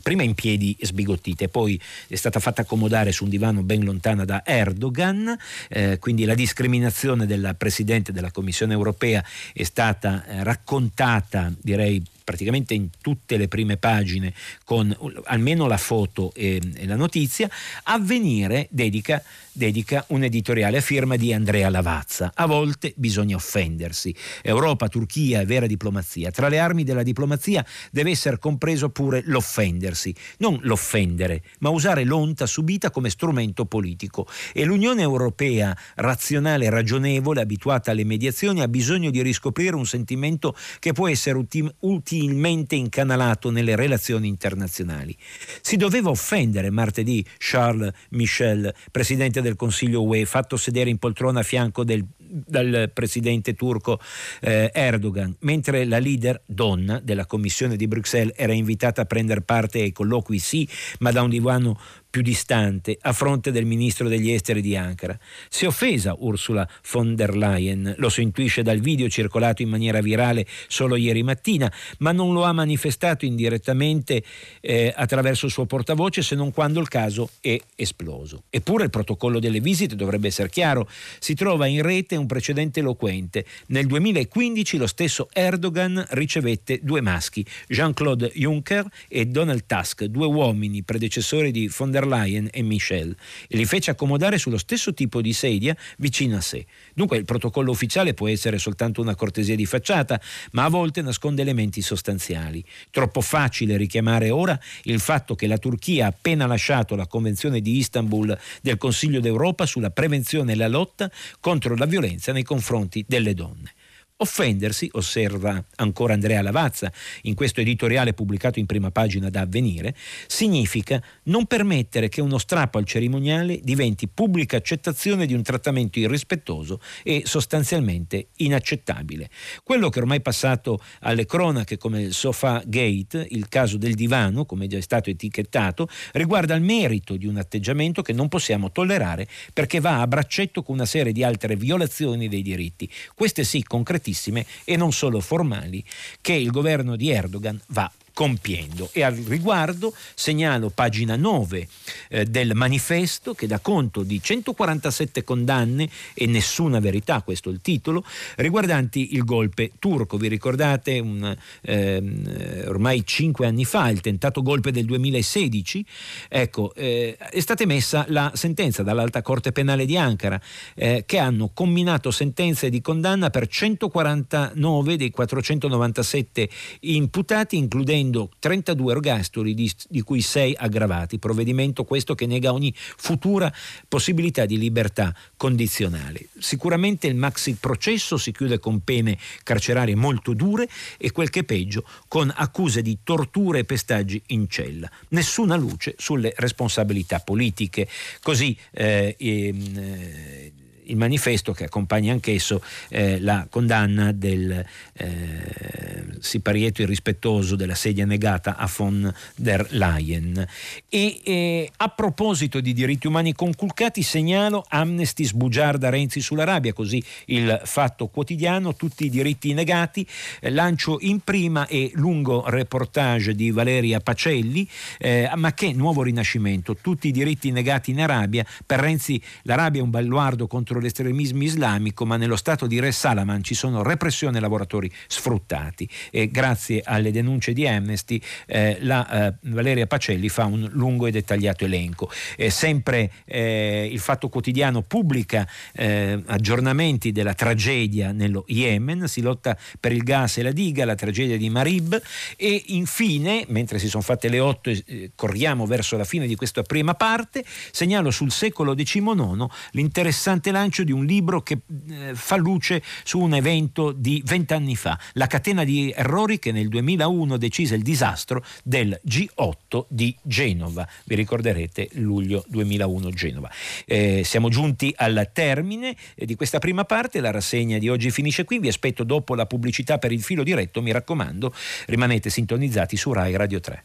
prima in piedi sbigottita e poi è stata fatta accomodare su un divano ben lontana da Erdogan, eh, quindi la discriminazione della Presidente della Commissione europea è stata eh, raccontata, direi, praticamente in tutte le prime pagine con almeno la foto e, e la notizia, Avvenire dedica dedica un editoriale a firma di Andrea Lavazza. A volte bisogna offendersi. Europa, Turchia vera diplomazia. Tra le armi della diplomazia deve essere compreso pure l'offendersi, non l'offendere, ma usare l'onta subita come strumento politico. E l'Unione Europea, razionale ragionevole, abituata alle mediazioni, ha bisogno di riscoprire un sentimento che può essere utim- utilmente incanalato nelle relazioni internazionali. Si doveva offendere martedì Charles Michel, presidente del Consiglio UE, fatto sedere in poltrona a fianco del, dal presidente turco eh, Erdogan, mentre la leader donna della Commissione di Bruxelles era invitata a prendere parte ai colloqui sì, ma da un divano più distante a fronte del ministro degli esteri di Ankara. Si è offesa Ursula von der Leyen, lo si intuisce dal video circolato in maniera virale solo ieri mattina, ma non lo ha manifestato indirettamente eh, attraverso il suo portavoce se non quando il caso è esploso. Eppure il protocollo delle visite dovrebbe essere chiaro. Si trova in rete un precedente eloquente. Nel 2015 lo stesso Erdogan ricevette due maschi, Jean-Claude Juncker e Donald Tusk, due uomini predecessori di von der der Leyen e Michel e li fece accomodare sullo stesso tipo di sedia vicino a sé. Dunque il protocollo ufficiale può essere soltanto una cortesia di facciata, ma a volte nasconde elementi sostanziali. Troppo facile richiamare ora il fatto che la Turchia ha appena lasciato la Convenzione di Istanbul del Consiglio d'Europa sulla prevenzione e la lotta contro la violenza nei confronti delle donne. Offendersi, osserva ancora Andrea Lavazza in questo editoriale pubblicato in prima pagina da Avvenire, significa non permettere che uno strappo al cerimoniale diventi pubblica accettazione di un trattamento irrispettoso e sostanzialmente inaccettabile. Quello che ormai è passato alle cronache come il Sofa Gate, il caso del divano, come già è stato etichettato, riguarda il merito di un atteggiamento che non possiamo tollerare perché va a braccetto con una serie di altre violazioni dei diritti. Queste sì, concretamente concretissime e non solo formali che il governo di Erdogan va compiendo. E al riguardo segnalo pagina 9 eh, del manifesto che dà conto di 147 condanne e nessuna verità, questo è il titolo, riguardanti il golpe turco. Vi ricordate un, eh, ormai cinque anni fa, il tentato golpe del 2016? Ecco, eh, è stata emessa la sentenza dall'Alta Corte Penale di Ankara eh, che hanno comminato sentenze di condanna per 149 dei 497 imputati, includendo prevedendo 32 ergastoli di, di cui 6 aggravati, provvedimento questo che nega ogni futura possibilità di libertà condizionale. Sicuramente il maxi processo si chiude con pene carcerarie molto dure e quel che è peggio con accuse di torture e pestaggi in cella. Nessuna luce sulle responsabilità politiche. Così eh, eh, il manifesto che accompagna anch'esso eh, la condanna del, eh, siparietto irrispettoso della sedia negata a von der Leyen. E eh, a proposito di diritti umani conculcati, segnalo Amnesty sbugiarda Renzi sull'Arabia, così il fatto quotidiano, tutti i diritti negati, eh, lancio in prima e lungo reportage di Valeria Pacelli, eh, ma che nuovo rinascimento, tutti i diritti negati in Arabia, per Renzi l'Arabia è un baluardo contro l'estremismo islamico, ma nello stato di Re Salaman ci sono repressione e lavoratori sfruttati. E grazie alle denunce di Amnesty, eh, la eh, Valeria Pacelli fa un lungo e dettagliato elenco. sempre eh, il Fatto Quotidiano pubblica eh, aggiornamenti della tragedia nello Yemen, si lotta per il gas e la diga, la tragedia di Marib e infine, mentre si sono fatte le otto e eh, corriamo verso la fine di questa prima parte, segnalo sul secolo XIX l'interessante lancio di un libro che eh, fa luce su un evento di vent'anni fa, la catena di errori che nel 2001 decise il disastro del G8 di Genova. Vi ricorderete luglio 2001 Genova. Eh, siamo giunti al termine di questa prima parte, la rassegna di oggi finisce qui, vi aspetto dopo la pubblicità per il filo diretto, mi raccomando, rimanete sintonizzati su Rai Radio 3.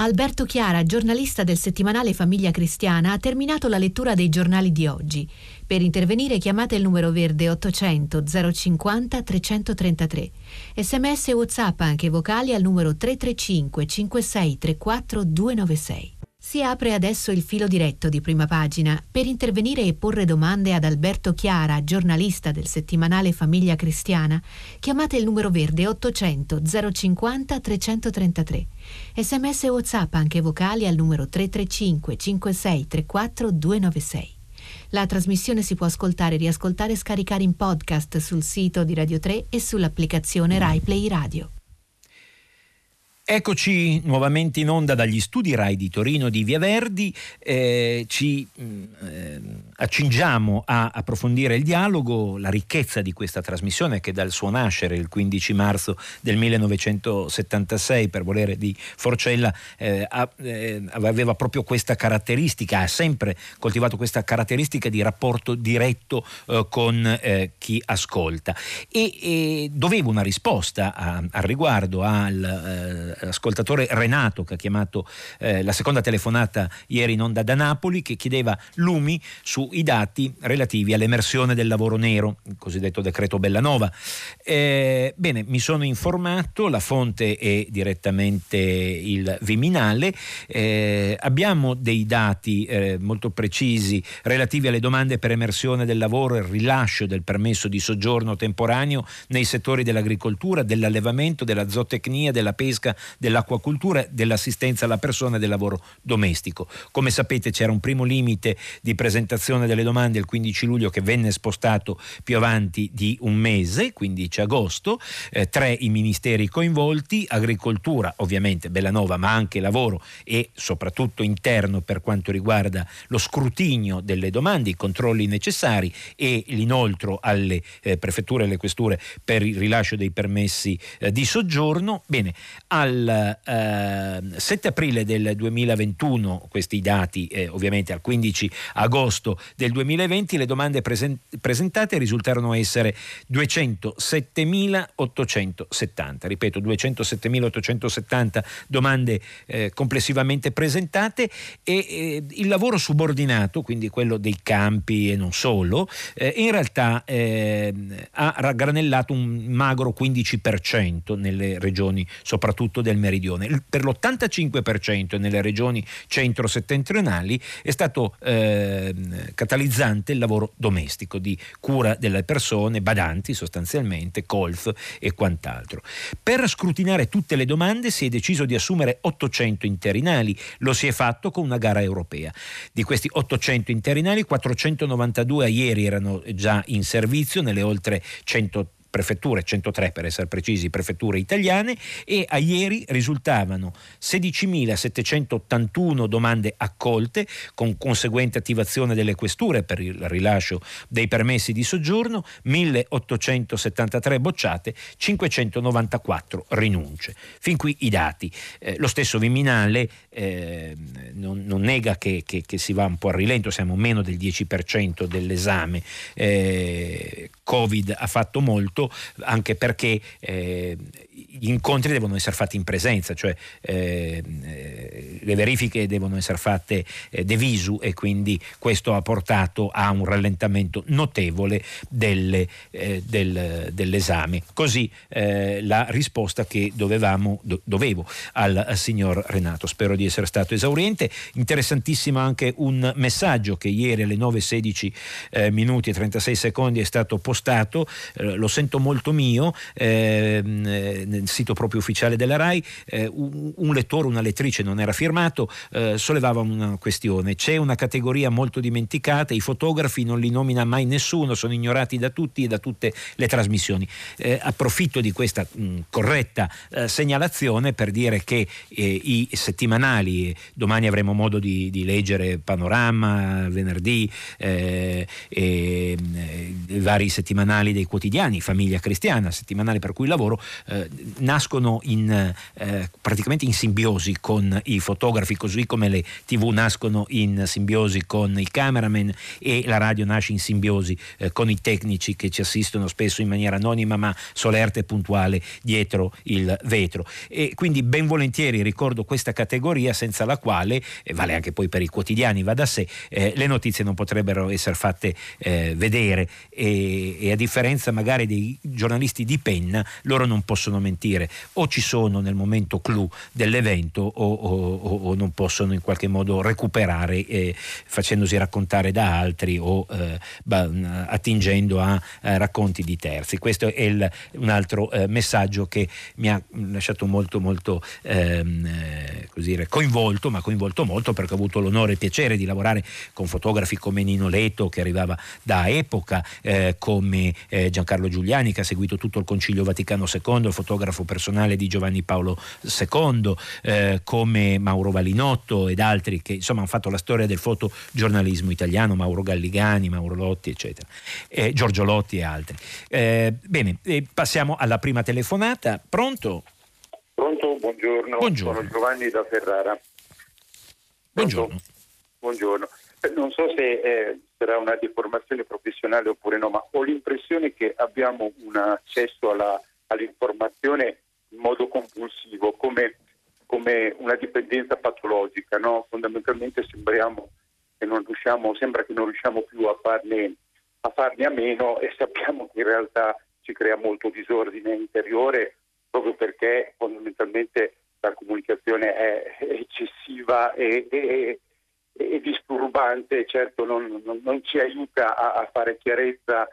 Alberto Chiara, giornalista del settimanale Famiglia Cristiana, ha terminato la lettura dei giornali di oggi. Per intervenire chiamate il numero verde 800 050 333. Sms e WhatsApp anche vocali al numero 335 5634 296. Si apre adesso il filo diretto di prima pagina. Per intervenire e porre domande ad Alberto Chiara, giornalista del settimanale Famiglia Cristiana, chiamate il numero verde 800 050 333. Sms e WhatsApp anche vocali al numero 335 5634 296. La trasmissione si può ascoltare, riascoltare e scaricare in podcast sul sito di Radio 3 e sull'applicazione RaiPlay Radio. Eccoci nuovamente in onda dagli studi RAI di Torino di Via Verdi, eh, ci eh, accingiamo a approfondire il dialogo, la ricchezza di questa trasmissione che dal suo nascere il 15 marzo del 1976 per volere di Forcella eh, eh, aveva proprio questa caratteristica, ha sempre coltivato questa caratteristica di rapporto diretto eh, con eh, chi ascolta. E, e, dovevo una risposta al riguardo al ascoltatore Renato che ha chiamato eh, la seconda telefonata ieri in onda da Napoli che chiedeva lumi sui dati relativi all'emersione del lavoro nero, il cosiddetto decreto Bellanova. Eh, bene, mi sono informato, la fonte è direttamente il Viminale, eh, abbiamo dei dati eh, molto precisi relativi alle domande per emersione del lavoro e il rilascio del permesso di soggiorno temporaneo nei settori dell'agricoltura, dell'allevamento, della zootecnia, della pesca, dell'acquacultura, dell'assistenza alla persona e del lavoro domestico. Come sapete c'era un primo limite di presentazione delle domande il 15 luglio che venne spostato più avanti di un mese, 15 agosto, eh, tre i ministeri coinvolti, agricoltura ovviamente Bellanova ma anche lavoro e soprattutto interno per quanto riguarda lo scrutinio delle domande, i controlli necessari e l'inoltro alle eh, prefetture e alle questure per il rilascio dei permessi eh, di soggiorno. Bene, al eh, 7 aprile del 2021, questi dati eh, ovviamente al 15 agosto del 2020, le domande presen- presentate risultarono essere 207.870. Ripeto, 207.870 domande eh, complessivamente presentate e eh, il lavoro subordinato, quindi quello dei campi e non solo, eh, in realtà ehm, ha raggranellato un magro 15% nelle regioni soprattutto del meridione. Per l'85% nelle regioni centro-settentrionali è stato eh, catalizzante il lavoro domestico di cura delle persone, badanti sostanzialmente, colf e quant'altro. Per scrutinare tutte le domande si è deciso di assumere 800 interinali, lo si è fatto con una gara europea. Di questi 800 interinali 492 a ieri erano già in servizio nelle oltre 100 prefetture, 103 per essere precisi, prefetture italiane e a ieri risultavano 16.781 domande accolte con conseguente attivazione delle questure per il rilascio dei permessi di soggiorno, 1.873 bocciate, 594 rinunce. Fin qui i dati. Eh, lo stesso Viminale eh, non, non, nega che, che, che, si va un po' a rilento, siamo meno del 10% dell'esame. Eh, Covid ha fatto molto, anche perché eh, gli incontri devono essere fatti in presenza, cioè eh, le verifiche devono essere fatte eh, de visu e quindi questo ha portato a un rallentamento notevole delle, eh, del, dell'esame. Così eh, la risposta che dovevamo, do, dovevo al, al, signor Renato. Spero di essere stato esauriente. Interessantissimo anche un messaggio che ieri alle 9.16 eh, minuti e 36 secondi è stato postato, lo sento molto mio ehm, nel sito proprio ufficiale della RAI, eh, un, un, lettore, una lettrice non era firmato, eh, sollevava una questione. C'è una categoria molto dimenticata, i fotografi non li nomina mai nessuno, sono ignorati da tutti e da tutte le trasmissioni. Eh, approfitto di questa mh, corretta eh, segnalazione per dire che eh, i settimanali, domani avremo modo di, di leggere Panorama, venerdì, eh, i vari settimanali dei quotidiani, Famiglia Cristiana, settimanali per cui lavoro, eh, nascono in, eh, praticamente in simbiosi con i fotografi, così come le tv nascono in simbiosi con i cameraman e la radio nasce in simbiosi eh, con i tecnici che ci assistono spesso in maniera anonima ma solerte e puntuale dietro il vetro. E quindi ben volentieri ricordo questa categoria senza la quale, vale anche poi per i quotidiani, va da sé, eh, le notizie non potrebbero essere fatte eh, vedere e, e a differenza magari dei giornalisti di penna, loro non possono mentire o ci sono nel momento clou dell'evento o, o, o non possono in qualche modo recuperare eh, facendosi raccontare da altri o eh, attingendo a eh, racconti di terzi. Questo è il, un altro eh, messaggio che mi ha lasciato molto molto ehm, eh, dire, coinvolto, ma coinvolto molto perché ho avuto l'onore e il piacere di lavorare con fotografi come Nino Leto che arrivava da epoca, eh, come Giancarlo Giuliani che ha seguito tutto il Concilio Vaticano II, il fotografo personale di Giovanni Paolo II, eh, come Mauro Valinotto ed altri che insomma hanno fatto la storia del fotogiornalismo italiano, Mauro Galligani, Mauro Lotti, eccetera, eh, Giorgio Lotti e altri. Eh, bene, passiamo alla prima telefonata. Pronto? Pronto, buongiorno. buongiorno. Sono Giovanni da Ferrara. Buongiorno. Buongiorno. Non so se eh, sarà una deformazione professionale oppure no, ma ho l'impressione che abbiamo un accesso alla all'informazione in modo compulsivo, come, come una dipendenza patologica. No? Fondamentalmente sembriamo che non riusciamo, sembra che non riusciamo più a farne, a farne a meno e sappiamo che in realtà ci crea molto disordine interiore proprio perché fondamentalmente la comunicazione è eccessiva e, e, e disturbante, certo non, non, non ci aiuta a, a, fare chiarezza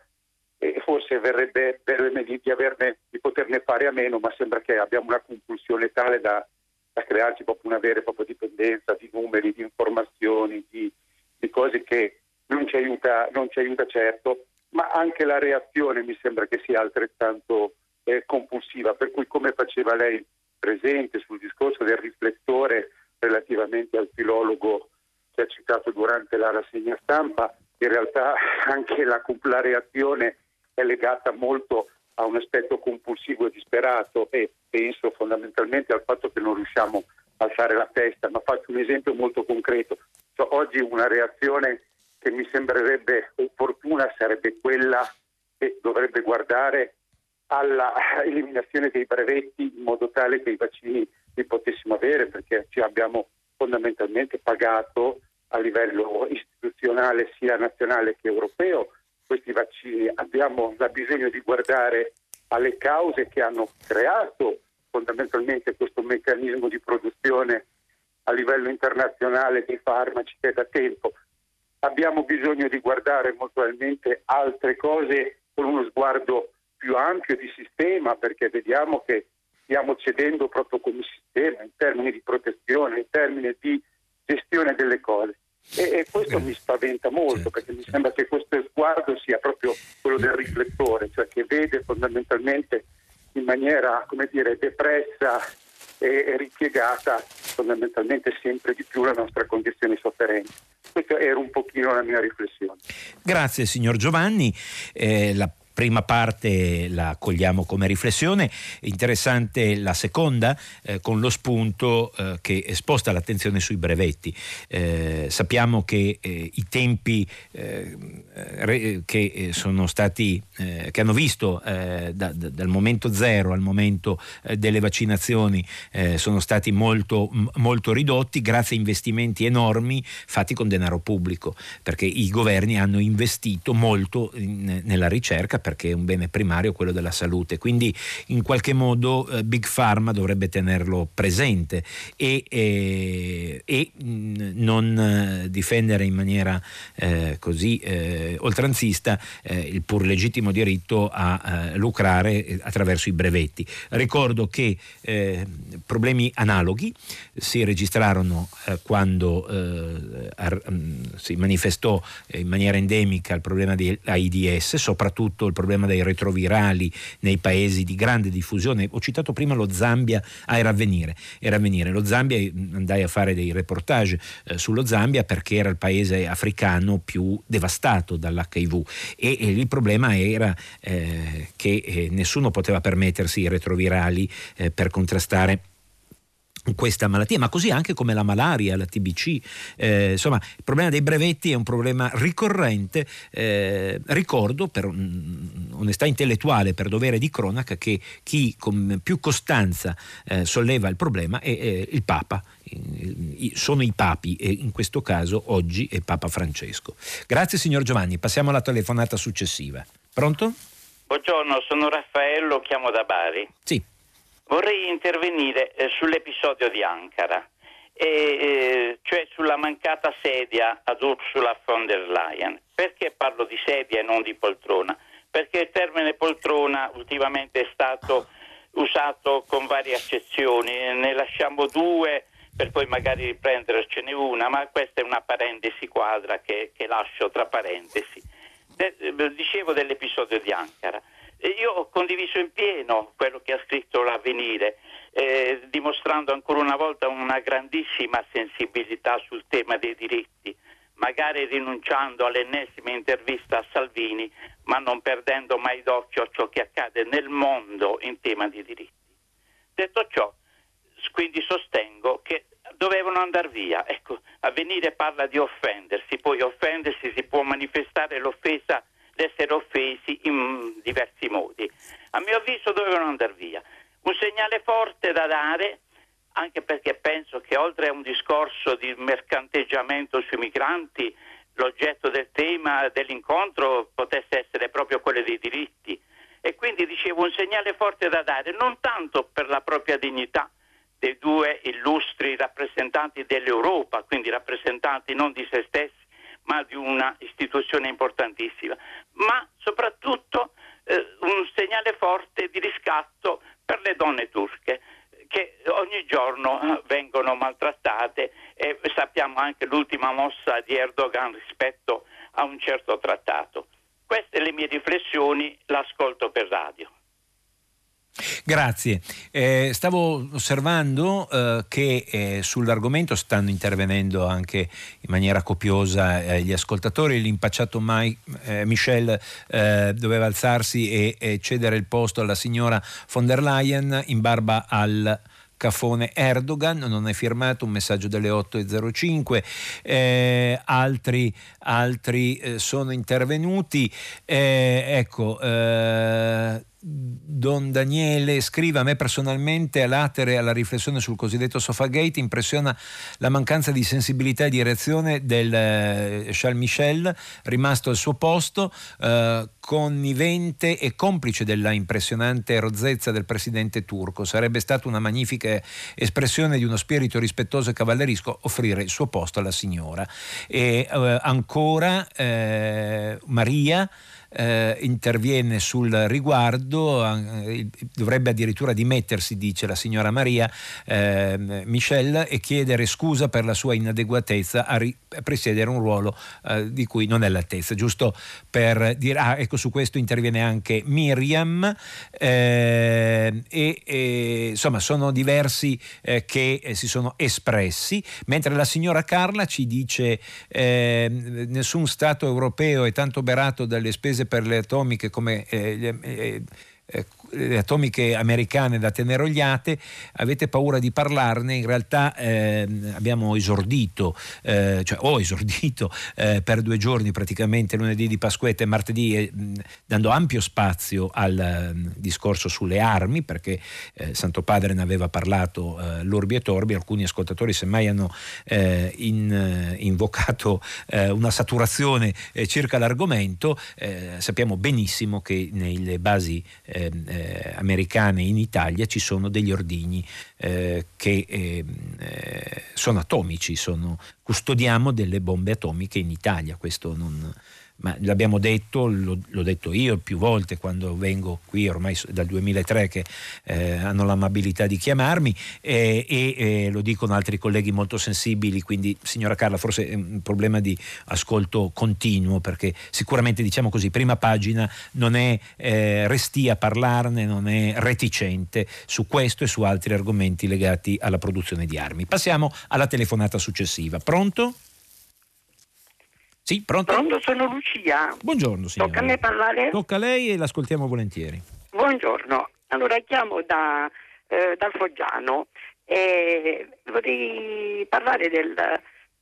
e forse verrebbe bene di, averne, di poterne fare a meno, ma sembra che abbiamo una compulsione tale da, da crearci proprio una vera e propria dipendenza di numeri, di informazioni, di, di cose che non ci, aiuta, non ci, aiuta, certo, ma anche la reazione mi sembra che sia altrettanto eh, compulsiva, per cui come faceva lei presente sul discorso del riflettore relativamente al filologo che ha citato durante la rassegna stampa, in realtà [laughs] anche la, la reazione è legata molto a un aspetto compulsivo e disperato e penso fondamentalmente al fatto che non riusciamo a alzare la testa, ma faccio un esempio molto concreto. Cioè, oggi una reazione che mi sembrerebbe opportuna sarebbe quella che dovrebbe guardare alla [laughs] eliminazione dei brevetti in modo tale che i vaccini li potessimo avere perché abbiamo fondamentalmente pagato a livello istituzionale sia nazionale che europeo questi vaccini, abbiamo bisogno di guardare alle cause che hanno creato fondamentalmente questo meccanismo di produzione a livello internazionale dei farmaci che è da tempo. Abbiamo bisogno di guardare molto probabilmente altre cose con uno sguardo più ampio di sistema perché vediamo che stiamo cedendo proprio come sistema in termini di protezione, in termini di gestione delle cose. E, e questo mi spaventa molto perché mi sembra che questo sguardo sia proprio quello del riflettore, cioè che vede fondamentalmente in maniera, come dire, depressa e ripiegata fondamentalmente sempre di più la nostra condizione di sofferenza. Questa era un pochino la mia riflessione. Grazie signor Giovanni. Eh, la prima parte la cogliamo come riflessione, interessante la seconda eh, con lo spunto eh, che sposta l'attenzione sui brevetti. Eh, sappiamo che eh, i tempi eh, che sono stati, che hanno visto da, da, dal momento zero al momento delle vaccinazioni sono stati molto, molto ridotti grazie a investimenti enormi fatti con denaro pubblico, perché i governi hanno investito molto in, nella ricerca perché è un bene primario quello della salute. Quindi in qualche modo eh, Big Pharma dovrebbe tenerlo presente e, e, e mh, non eh, difendere in maniera eh, così eh, oltranzista eh, il pur legittimo diritto a eh, lucrare attraverso i brevetti. Ricordo che problemi analoghi si registrarono quando ar- si manifestò in maniera endemica il problema dell'AIDS, soprattutto il problema dei retrovirali nei paesi di grande diffusione. Ho citato prima lo Zambia, ah, era avvenire, era avvenire. Lo Zambia, andai a fare dei reportage eh, sullo Zambia perché era il paese africano più devastato dall'HIV e, e il problema era eh, che eh, nessuno poteva permettersi i retrovirali eh, per contrastare questa malattia, ma così anche come la malaria, la TBC. Eh, insomma, il problema dei brevetti è un problema ricorrente. Eh, ricordo, per onestà intellettuale, per dovere di cronaca, che chi con più costanza eh, solleva il problema è il Papa. Sono i papi e in questo caso oggi è Papa Francesco. Grazie signor Giovanni, passiamo alla telefonata successiva. Pronto? Buongiorno, sono Raffaello, chiamo da Bari. Sì. Vorrei intervenire eh, sull'episodio di Ankara, e, eh, cioè sulla mancata sedia ad Ursula von der Leyen. Perché parlo di sedia e non di poltrona? Perché il termine poltrona ultimamente è stato usato con varie accezioni, ne lasciamo due per poi magari riprendercene una, ma questa è una parentesi quadra che, che lascio tra parentesi. De, dicevo dell'episodio di Ankara. Io ho condiviso in pieno quello che ha scritto l'avvenire, eh, dimostrando ancora una volta una grandissima sensibilità sul tema dei diritti, magari rinunciando all'ennesima intervista a Salvini, ma non perdendo mai d'occhio ciò che accade nel mondo in tema di diritti. Detto ciò, quindi sostengo che dovevano andare via. Ecco, avvenire parla di offendersi, poi offendersi si può manifestare l'offesa d'essere offesi in diversi modi. A mio avviso dovevano andare via. Un segnale forte da dare, anche perché penso che oltre a un discorso di mercanteggiamento sui migranti, l'oggetto del tema dell'incontro potesse essere proprio quello dei diritti. E quindi dicevo un segnale forte da dare, non tanto per la propria dignità dei due illustri rappresentanti dell'Europa, quindi rappresentanti non di se stessi, ma di una istituzione importantissima, ma soprattutto eh, un segnale forte di riscatto per le donne turche che ogni giorno eh, vengono maltrattate e sappiamo anche l'ultima mossa di Erdogan rispetto a un certo trattato. Queste le mie riflessioni, l'ascolto per radio. Grazie. Eh, stavo osservando eh, che eh, sull'argomento stanno intervenendo anche in maniera copiosa eh, gli ascoltatori. L'impacciato Mai, eh, Michel eh, doveva alzarsi e, e, cedere il posto alla signora von der Leyen in barba al Cafone Erdogan, non è firmato un messaggio delle 8.05, eh, altri, altri eh, sono intervenuti. Eh, ecco, Don Daniele scrive a me personalmente a alla riflessione sul cosiddetto Sofagate impressiona la mancanza di sensibilità e di reazione del eh, Charles Michel rimasto al suo posto eh, connivente e complice della impressionante rozzezza del presidente turco. Sarebbe stata una magnifica espressione di uno spirito rispettoso e cavallerisco offrire il suo posto alla signora. E eh, ancora eh, Maria eh, interviene sul riguardo, eh, dovrebbe addirittura dimettersi, dice la signora Maria eh, Michel, e chiedere scusa per la sua inadeguatezza a, ri- a presiedere un ruolo eh, di cui non è all'altezza. Giusto per dire, ah, ecco, su questo interviene anche Miriam, eh, e, e, insomma sono diversi eh, che si sono espressi, mentre la signora Carla ci dice nessun Stato europeo è tanto berato dalle spese per le atomiche come eh, eh, eh, atomiche americane da tenerogliate, avete paura di parlarne, in realtà eh, abbiamo esordito, eh, cioè ho esordito [laughs] eh, per due giorni praticamente lunedì di Pasquetta e martedì eh, dando ampio spazio al mm, discorso sulle armi perché eh, Santo Padre ne aveva parlato l'Urbi e Torbi, alcuni ascoltatori semmai hanno in, invocato una saturazione circa l'argomento, sappiamo benissimo che nelle basi eh, americane in Italia ci sono degli ordigni eh, che ehm, eh, sono atomici, sono, custodiamo delle bombe atomiche in Italia, questo non, ma l'abbiamo detto, l'ho, l'ho, detto io più volte quando vengo qui, ormai dal 2003 che eh, hanno l'amabilità di chiamarmi eh, e eh, lo dicono altri colleghi molto sensibili, quindi signora Carla forse è un problema di ascolto continuo perché sicuramente diciamo così, prima pagina non è eh, restia a parlarne, non è reticente su questo e su altri argomenti legati alla produzione di armi. Passiamo alla telefonata successiva. Pronto? Sì, pronto? Pronto, sono Lucia. Buongiorno, signora. Tocca a me parlare? Tocca a lei e l'ascoltiamo volentieri. Buongiorno. Allora, chiamo da, eh, dal Foggiano e vorrei parlare del,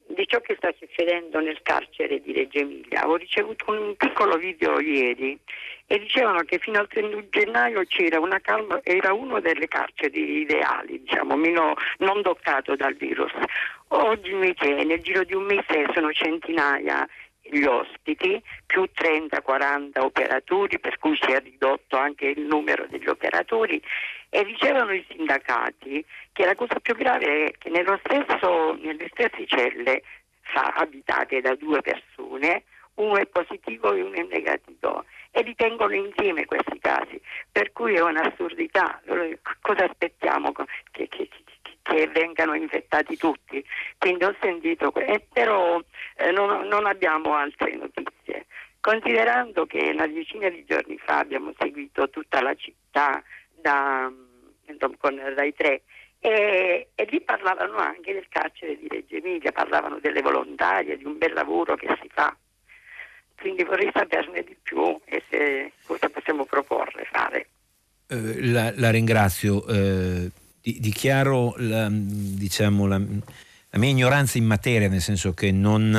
di ciò che sta succedendo nel carcere di Reggio Emilia. Ho ricevuto un piccolo video ieri e dicevano che fino al 31 gennaio c'era una calma, era uno delle carceri ideali, diciamo, meno, non toccato dal virus. Oggi invece nel giro di un mese sono centinaia gli ospiti, più 30-40 operatori, per cui si è ridotto anche il numero degli operatori e dicevano i sindacati che la cosa più grave è che stesso, nelle stesse celle abitate da due persone, uno è positivo e uno è negativo e li tengono insieme questi casi, per cui è un'assurdità. Cosa aspettiamo? Che, che, che vengano infettati tutti. Quindi ho sentito, eh, però eh, non, non abbiamo altre notizie. Considerando che una decina di giorni fa abbiamo seguito tutta la città da, con Rai 3 e, e, lì parlavano anche del carcere di Reggio Emilia, parlavano delle volontarie, di un bel lavoro che si fa. Quindi vorrei saperne di più e se, cosa possiamo proporre fare. Eh, la, la, ringrazio. Eh, dichiaro la, diciamo, la, la, mia ignoranza in materia, nel senso che non,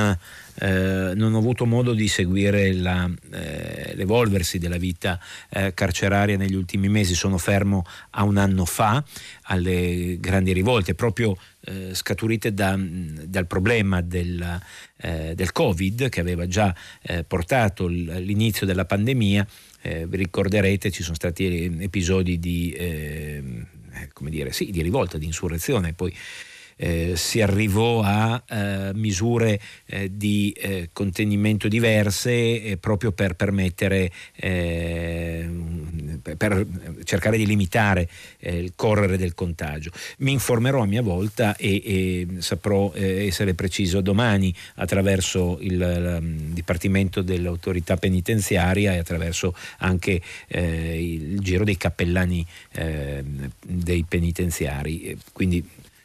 eh, non ho avuto modo di seguire la, eh, l'evolversi della vita eh, carceraria negli ultimi mesi. Sono fermo a un anno fa alle grandi rivolte, proprio eh, scaturite da, dal problema del, eh, del, Covid che aveva già eh, portato l'inizio della pandemia. vi ricorderete ci sono stati episodi di eh, come dire, sì, di rivolta, di insurrezione, poi eh, si arrivò a eh, misure eh, di eh, contenimento diverse eh, proprio per permettere, per cercare di limitare il correre del contagio. Mi informerò a mia volta e, e saprò essere preciso domani attraverso il, il Dipartimento dell'autorità penitenziaria e attraverso anche il giro dei cappellani dei penitenziari. Quindi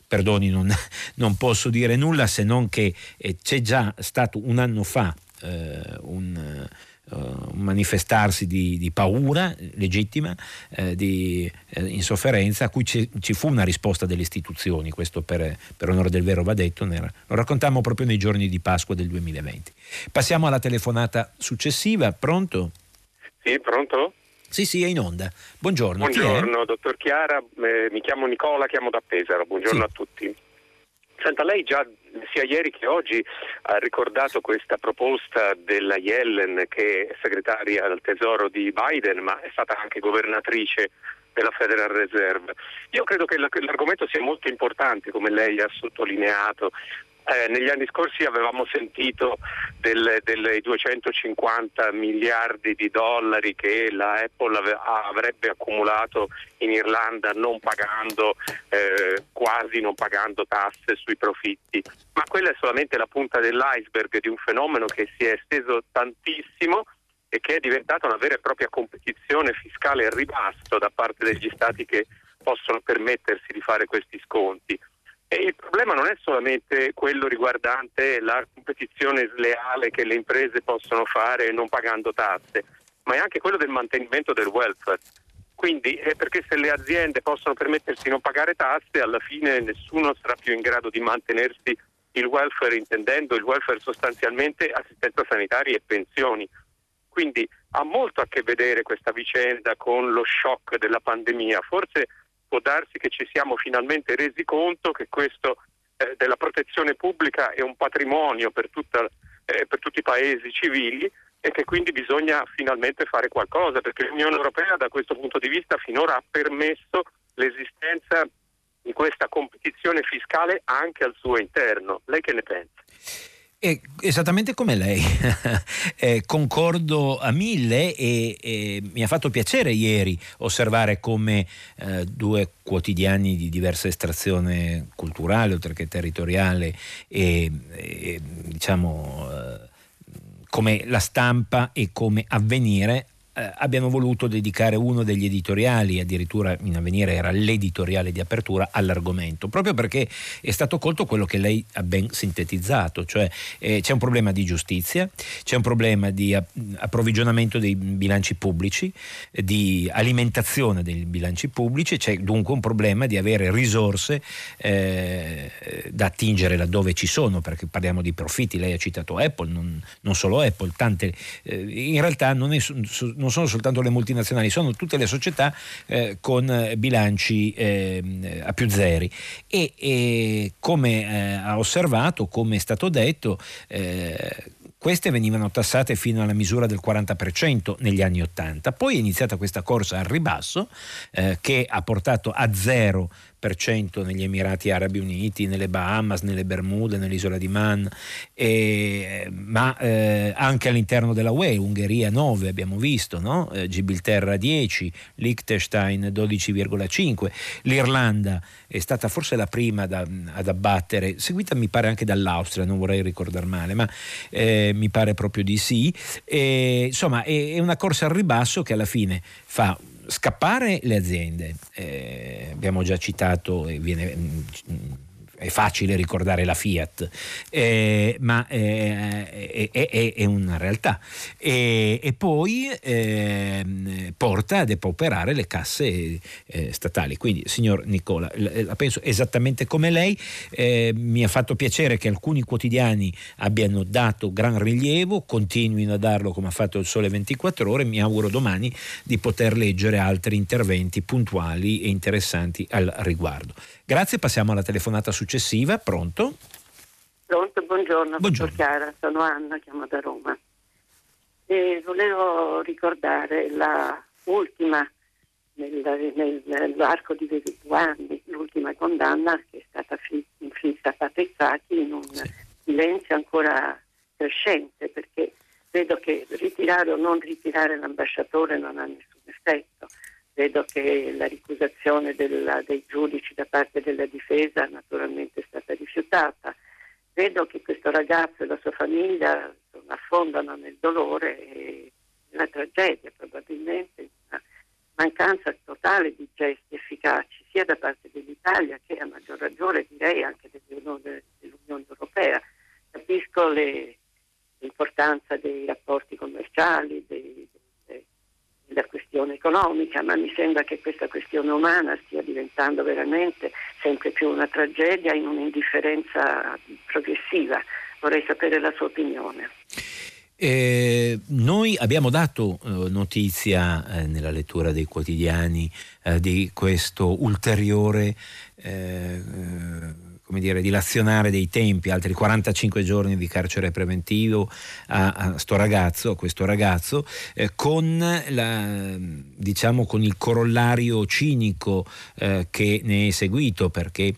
perdoni, non, non, posso dire nulla se non che eh, c'è già stato un anno fa eh, un, uh, manifestarsi di, di paura legittima, eh, di eh, insofferenza, a cui ci, ci, fu una risposta delle istituzioni, questo per, per onore del vero va detto, lo raccontammo proprio nei giorni di Pasqua del 2020. Passiamo alla telefonata successiva, pronto? Sì, pronto? Sì, sì, è in onda. Buongiorno. Buongiorno, dottor Chiara, eh, mi chiamo Nicola, chiamo da Pesaro. Buongiorno sì. a tutti. Senta, lei già sia ieri che oggi ha ricordato questa proposta della Yellen che è segretaria del tesoro di Biden, ma è stata anche governatrice della Federal Reserve. Io credo che l'argomento sia molto importante, come lei ha sottolineato, eh, negli anni scorsi avevamo sentito delle 250 miliardi di dollari che la Apple ave, avrebbe accumulato in Irlanda non pagando, eh, quasi non pagando tasse sui profitti, ma quella è solamente la punta dell'iceberg di un fenomeno che si è esteso tantissimo e che è diventata una vera e propria competizione fiscale al ribasso da parte degli stati che possono permettersi di fare questi sconti. E il problema non è solamente quello riguardante la competizione sleale che le imprese possono fare non pagando tasse, ma è anche quello del mantenimento del welfare. Quindi, eh, perché se le aziende possono permettersi di non pagare tasse, alla fine nessuno sarà più in grado di mantenersi il welfare, intendendo il welfare sostanzialmente assistenza sanitaria e pensioni. Quindi ha molto a che vedere questa vicenda con lo shock della pandemia. Forse può darsi che ci siamo finalmente resi conto che questo eh, della protezione pubblica è un patrimonio per, tutta, eh, per tutti i paesi civili e che quindi bisogna finalmente fare qualcosa perché l'Unione Europea da questo punto di vista finora ha permesso l'esistenza di questa competizione fiscale anche al suo interno. Lei che ne pensa? Eh, esattamente come lei, [laughs] eh, concordo a mille e, e, mi ha fatto piacere ieri osservare come eh, due quotidiani di diversa estrazione culturale, oltre che territoriale, e, e diciamo eh, come la stampa e come avvenire eh, abbiano voluto dedicare uno degli editoriali, addirittura in avvenire era l'editoriale di apertura, all'argomento, proprio perché è stato colto quello che lei ha ben sintetizzato, cioè eh, c'è un problema di giustizia, c'è un problema di approvvigionamento dei bilanci pubblici, di alimentazione dei bilanci pubblici, c'è dunque un problema di avere risorse eh, da attingere laddove ci sono, perché parliamo di profitti, lei ha citato Apple, non, non solo Apple, tante, eh, in realtà non, è, non non sono soltanto le multinazionali, sono tutte le società eh, con eh, bilanci eh, a più zeri. E, e come eh, ha osservato, come è stato detto, eh, queste venivano tassate fino alla misura del 40% negli anni 80. Poi è iniziata questa corsa al ribasso eh, che ha portato a zero negli Emirati Arabi Uniti, nelle Bahamas, nelle Bermude, nell'isola di Man, e, ma eh, anche all'interno della UE, Ungheria 9 abbiamo visto, no? eh, Gibilterra 10, Liechtenstein 12,5, l'Irlanda è stata forse la prima da, ad abbattere, seguita mi pare anche dall'Austria, non vorrei ricordare male, ma eh, mi pare proprio di sì. E, insomma è, è una corsa al ribasso che alla fine fa scappare le aziende, eh, abbiamo già citato, e viene, mm, è facile ricordare la Fiat, eh, ma eh, è, è, è, una realtà. E, e poi eh, porta a depauperare le casse eh, statali. Quindi, signor Nicola, la penso esattamente come lei. Eh, mi ha fatto piacere che alcuni quotidiani abbiano dato gran rilievo, continuino a darlo come ha fatto il Sole 24 Ore. Mi auguro domani di poter leggere altri interventi puntuali e interessanti al riguardo. Grazie, passiamo alla telefonata successiva. Pronto? Pronto, buongiorno, buongiorno. Chiara, sono Anna, chiamo da Roma. E volevo ricordare la ultima nel, nel, nell'arco di due anni, l'ultima condanna che è stata inflitta a Patrizzati in un sì. silenzio ancora crescente perché vedo che ritirare o non ritirare l'ambasciatore non ha nessun effetto Vedo che la ricusazione della, dei giudici da parte della difesa naturalmente è stata rifiutata. Vedo che questo ragazzo e la sua famiglia insomma, affondano nel dolore e nella tragedia, probabilmente una mancanza totale di gesti efficaci sia da parte dell'Italia che a maggior ragione direi anche dell'Unione, dell'Unione Europea. Capisco le, l'importanza dei rapporti commerciali, dei, la questione economica, ma mi sembra che questa questione umana stia diventando veramente sempre più una tragedia in un'indifferenza progressiva. Vorrei sapere la sua opinione. Eh, noi abbiamo dato eh, notizia eh, nella lettura dei quotidiani eh, di questo ulteriore eh, come dire, dilazionare dei tempi, altri 45 giorni di carcere preventivo a, a, sto ragazzo, a questo ragazzo, eh, con, la, diciamo, con, il corollario cinico eh, che ne è seguito, perché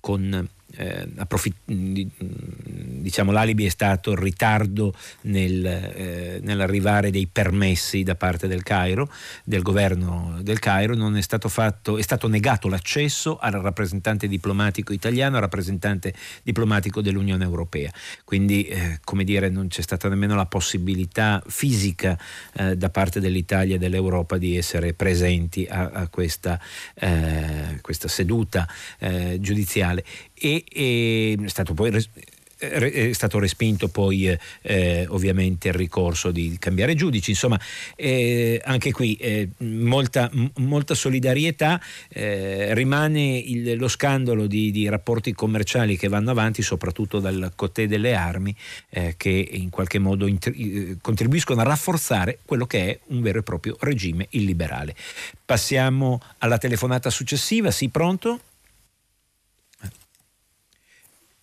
con eh, approfitt- diciamo, l'alibi è stato il ritardo nel, eh, nell'arrivare dei permessi da parte del Cairo, del governo del Cairo, non è stato, fatto, è stato negato l'accesso al rappresentante diplomatico italiano, al rappresentante diplomatico dell'Unione Europea. Quindi, eh, come dire, non c'è stata nemmeno la possibilità fisica eh, da parte dell'Italia e dell'Europa di essere presenti a, a questa, eh, questa, seduta eh, giudiziale e, e è stato poi è stato respinto poi eh, ovviamente il ricorso di cambiare giudici, insomma eh, anche qui eh, molta, molta, solidarietà, eh, rimane il, lo scandalo di, di, rapporti commerciali che vanno avanti soprattutto dal Cotè delle armi eh, che in qualche modo int- contribuiscono a rafforzare quello che è un vero e proprio regime illiberale. Passiamo alla telefonata successiva, sì pronto?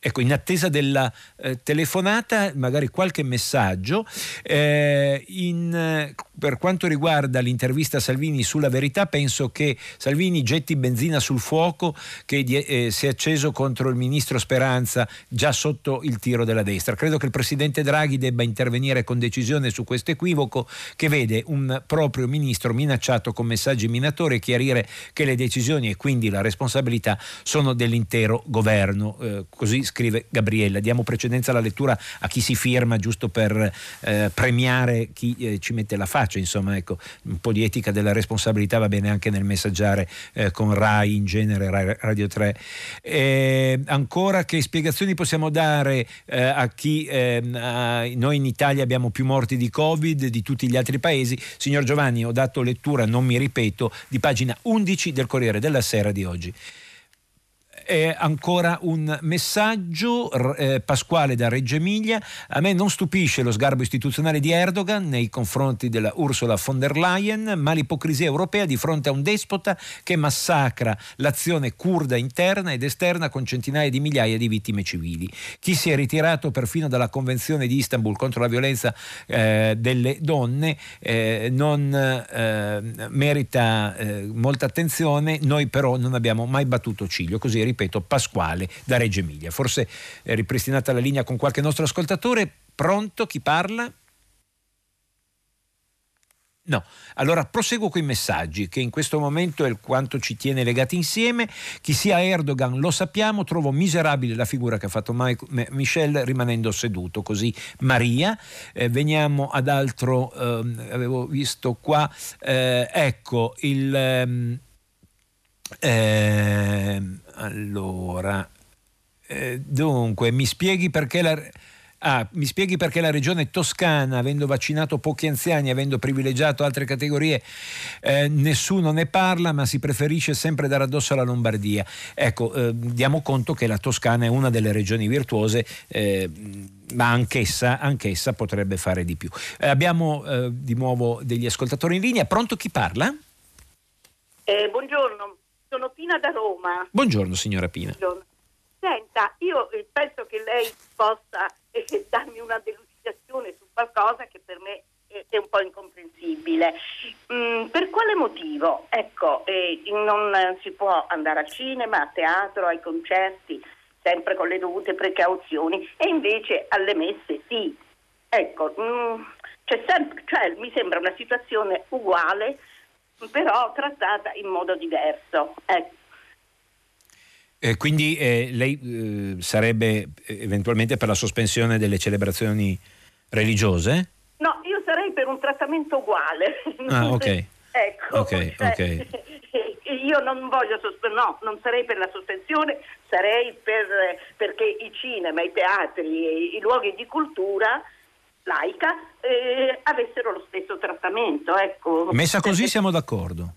Ecco, in attesa della eh, telefonata, magari qualche messaggio. Eh, in, per quanto riguarda l'intervista a Salvini sulla verità, penso che Salvini getti benzina sul fuoco che eh, si è acceso contro il ministro Speranza già sotto il tiro della destra. Credo che il presidente Draghi debba intervenire con decisione su questo equivoco che vede un proprio ministro minacciato con messaggi minatori e chiarire che le decisioni e quindi la responsabilità sono dell'intero governo. Eh, così scrive Gabriella. Diamo precedenza alla lettura a chi si firma giusto per eh, premiare chi eh, ci mette la faccia, insomma, ecco, un po' di etica della responsabilità va bene anche nel messaggiare eh, con RAI in genere, RAI Radio 3. ancora che spiegazioni possiamo dare eh, a chi ehm, a, noi in Italia abbiamo più morti di Covid di tutti gli altri paesi? Signor Giovanni, ho dato lettura, non mi ripeto, di pagina 11 del Corriere della Sera di oggi eh, ancora un messaggio, eh, Pasquale da Reggio Emilia. A me non stupisce lo sgarbo istituzionale di Erdogan nei confronti della Ursula von der Leyen, ma l'ipocrisia europea di fronte a un despota che massacra l'azione kurda interna ed esterna con centinaia di migliaia di vittime civili. Chi si è ritirato perfino dalla Convenzione di Istanbul contro la violenza eh, delle donne eh, non eh, merita eh, molta attenzione, noi però non abbiamo mai battuto ciglio, così ripeto Pasquale da Reggio Emilia. Forse è ripristinata la linea con qualche nostro ascoltatore. Pronto? Chi parla? No, allora proseguo con i messaggi che in questo momento è quanto ci tiene legati insieme. Chi sia Erdogan lo sappiamo, trovo miserabile la figura che ha fatto Michel rimanendo seduto, così Maria. Eh, veniamo ad altro, eh, avevo visto qua, eh, ecco il... Ehm, eh, allora, eh, dunque, mi spieghi perché la... Ah, mi spieghi perché la regione toscana, avendo vaccinato pochi anziani, avendo privilegiato altre categorie, eh, nessuno ne parla, ma si preferisce sempre dare addosso alla Lombardia. Ecco, eh, diamo conto che la Toscana è una delle regioni virtuose, eh, ma anch'essa, anch'essa, potrebbe fare di più. Eh, abbiamo eh, di nuovo degli ascoltatori in linea. Pronto chi parla? Eh, buongiorno, sono Pina da Roma. Buongiorno signora Pina. Buongiorno. Senta, io eh, penso che lei possa eh, [laughs] darmi una delucidazione su qualcosa che per me è un po' incomprensibile. Mm, per quale motivo? Ecco, eh, non si può andare al cinema, a teatro, ai concerti, sempre con le dovute precauzioni, e invece alle messe sì. Ecco, mm, sempre, cioè, mi sembra una situazione uguale però trattata in modo diverso. Ecco. Eh, quindi eh, lei eh, sarebbe eh, eventualmente per la sospensione delle celebrazioni religiose? No, io sarei per un trattamento uguale. Ah, ok. [laughs] ecco, okay, cioè, okay. [laughs] io non voglio sospendere, no, non sarei per la sospensione, sarei per, perché i cinema, i teatri, i luoghi di cultura laica eh, avessero lo stesso trattamento. Ecco. Messa così siamo d'accordo.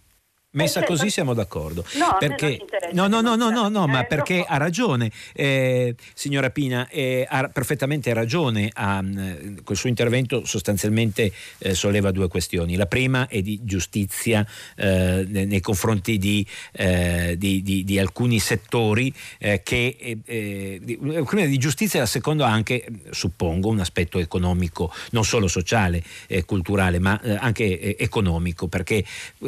Messa eh, così siamo d'accordo. No, perché, no, no, no, no, no, no, ma perché ha ragione, eh, signora Pina, eh, ha perfettamente ragione. Ha, mm, col suo intervento sostanzialmente eh, solleva due questioni. La prima è di giustizia eh, nei confronti di, eh, di, di, di alcuni settori che di, di giustizia, la seconda anche, suppongo, un aspetto economico, non solo sociale e culturale, ma anche economico, perché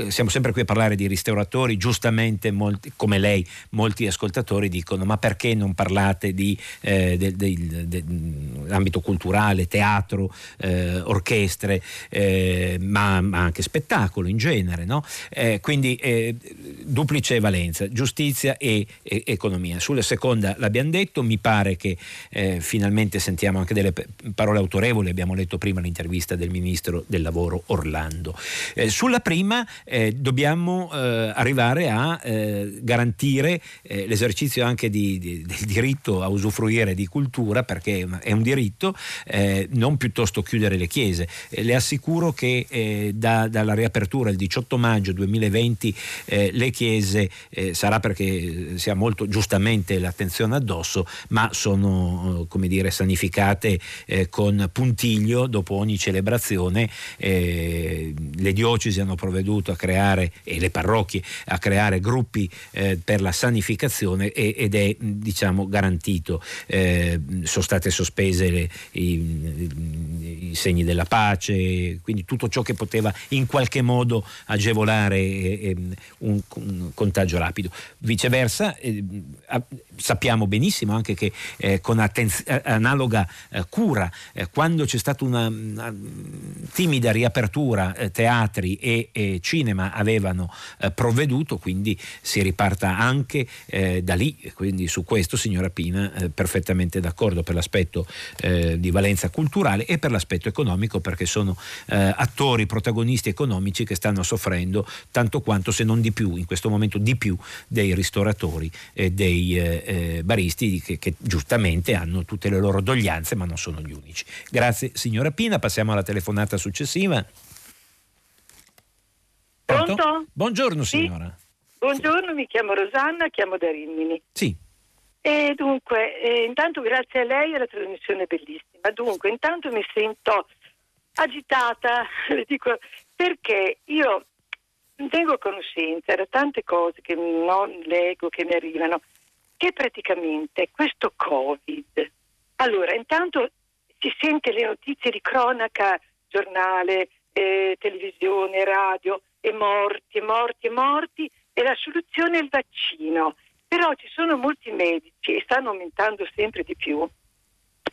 siamo sempre qui a parlare di ristoratori, giustamente molti, come lei, molti ascoltatori dicono ma perché non parlate di eh, de, de, de, ambito culturale, teatro, eh, orchestre, eh, ma, ma, anche spettacolo in genere, no? Eh, quindi eh, duplice valenza, giustizia e, e, economia. Sulla seconda l'abbiamo detto, mi pare che eh, finalmente sentiamo anche delle parole autorevoli, abbiamo letto prima l'intervista del ministro del lavoro Orlando. sulla prima dobbiamo eh, arrivare a eh, garantire eh, l'esercizio anche di, di, del diritto a usufruire di cultura, perché è un, è un diritto, eh, non piuttosto chiudere le chiese. Eh, le assicuro che eh, da, dalla riapertura il 18 maggio 2020 le chiese, sarà perché si ha molto giustamente l'attenzione addosso, ma sono come dire sanificate con puntiglio dopo ogni celebrazione. le diocesi hanno provveduto a creare, e le parrocchie, a creare gruppi eh, per la sanificazione e, ed è diciamo garantito. Eh, sono state sospese le, i, i, segni della pace, quindi tutto ciò che poteva in qualche modo agevolare eh, un, un, contagio rapido. Viceversa, eh, sappiamo benissimo anche che eh, con attenz- analoga eh, cura, quando c'è stata una, una timida riapertura, teatri e e cinema avevano eh, provveduto, quindi si riparta anche eh, da lì. Quindi su questo, signora Pina, eh, perfettamente d'accordo per l'aspetto eh, di valenza culturale e per l'aspetto economico, perché sono eh, attori, protagonisti economici che stanno soffrendo tanto quanto, se non di più, in questo momento di più, dei ristoratori e dei baristi che, che giustamente hanno tutte le loro doglianze, ma non sono gli unici. Grazie signora Pina, passiamo alla telefonata successiva. Pronto? Buongiorno signora. Sì. Buongiorno, mi chiamo Rosanna, chiamo da Rimini. Sì. E dunque, eh, intanto grazie a lei alla trasmissione è bellissima. Dunque, intanto mi sento agitata, [laughs] le dico perché io tengo a conoscenza da tante cose che non leggo, che mi arrivano, che praticamente questo Covid, allora intanto si sente le notizie di cronaca, giornale, eh, televisione, radio, e morti, e morti, e morti, e la soluzione è il vaccino. Però ci sono molti medici, e stanno aumentando sempre di più,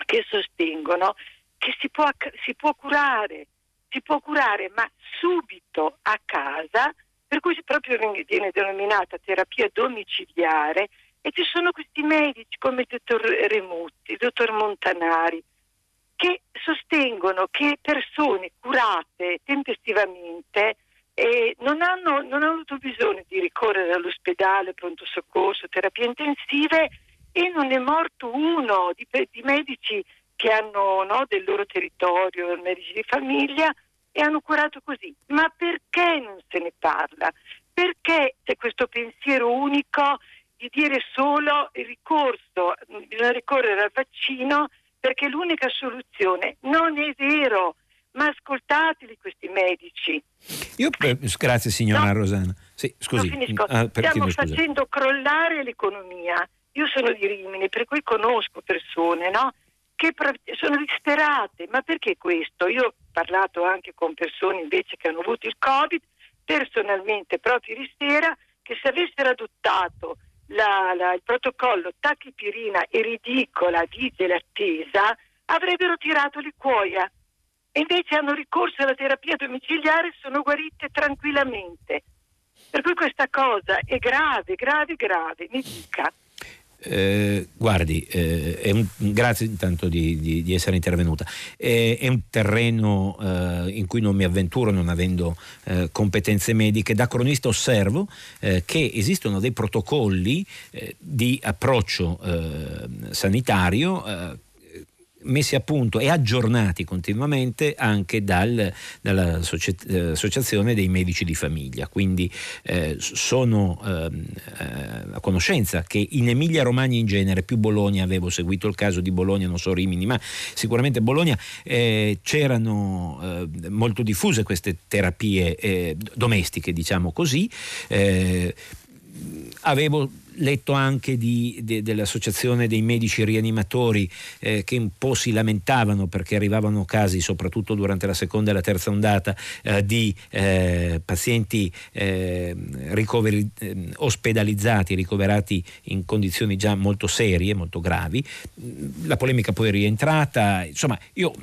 che sostengono che si può, si può curare, si può curare, ma subito a casa, per cui proprio viene denominata terapia domiciliare, e ci sono questi medici come il dottor Remutti, il dottor Montanari, che sostengono che persone curate tempestivamente e non hanno, non hanno avuto bisogno di ricorrere all'ospedale, pronto soccorso, terapie intensive e non è morto uno di, di medici che hanno no, del loro territorio, medici di famiglia e hanno curato così. Ma perché non se ne parla? Perché c'è questo pensiero unico di dire solo il ricorso, bisogna ricorrere al vaccino perché è l'unica soluzione? Non è vero ma ascoltateli questi medici. Io, eh, grazie signora no, Rosana. Sì, scusi. Ah, Stiamo facendo crollare l'economia. Io sono di Rimini, per cui conosco persone no? che sono disperate. Ma perché questo? Io ho parlato anche con persone invece che hanno avuto il Covid, personalmente proprio ieri sera, che se avessero adottato la, la, il protocollo tachipirina e ridicola vigile attesa, avrebbero tirato li cuoia e invece hanno ricorso alla terapia domiciliare e sono guarite tranquillamente. Per cui questa cosa è grave, grave, grave, mi dica. Eh, guardi, eh, un, grazie intanto di, di, di essere intervenuta. Eh, è un terreno eh, in cui non mi avventuro non avendo eh, competenze mediche. Da cronista osservo eh, che esistono dei protocolli di approccio sanitario messi a punto e aggiornati continuamente anche dal, dall'Associazione eh, dei Medici di Famiglia. Quindi eh, sono ehm, eh, a conoscenza che in Emilia Romagna in genere, più Bologna, avevo seguito il caso di Bologna, non so Rimini, ma sicuramente Bologna, eh, c'erano eh, molto diffuse queste terapie eh, domestiche, diciamo così. avevo letto anche di, de, dell'associazione dei medici rianimatori eh, che un po' si lamentavano perché arrivavano casi, soprattutto durante la seconda e la terza ondata, eh, di eh, pazienti eh, ricoveri, eh, ospedalizzati, ricoverati in condizioni già molto serie, molto gravi. La polemica poi è rientrata, insomma io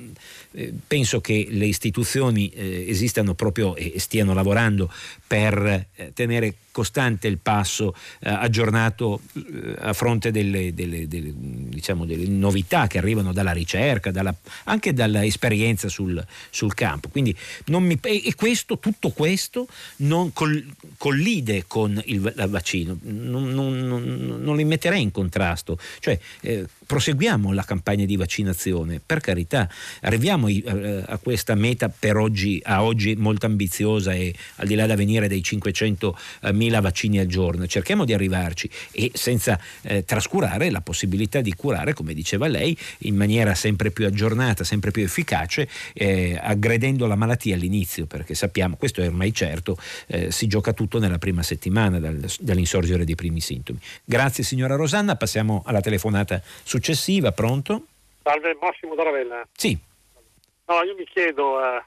eh, penso che le istituzioni esistano proprio e stiano lavorando per tenere costante il passo, aggiornato aggiornato eh, a fronte delle, delle, delle, diciamo, delle, novità che arrivano dalla ricerca, dalla, anche dall'esperienza sul, sul campo. Quindi mi, e questo, tutto questo non col, collide con il, il vaccino, non, non, non, non, li metterei in contrasto. Cioè, eh, proseguiamo la campagna di vaccinazione, per carità, arriviamo eh, a questa meta per oggi, a oggi molto ambiziosa e al di là da venire dei 500 mila vaccini al giorno, cerchiamo di arrivarci e senza eh, trascurare la possibilità di curare, come diceva lei, in maniera sempre più aggiornata, sempre più efficace, eh, aggredendo la malattia all'inizio, perché sappiamo, questo è ormai certo, eh, si gioca tutto nella prima settimana dal, dall'insorgere dei primi sintomi. Grazie signora Rosanna, passiamo alla telefonata successiva, pronto? Salve Massimo Doravella. Sì. No, io mi chiedo uh,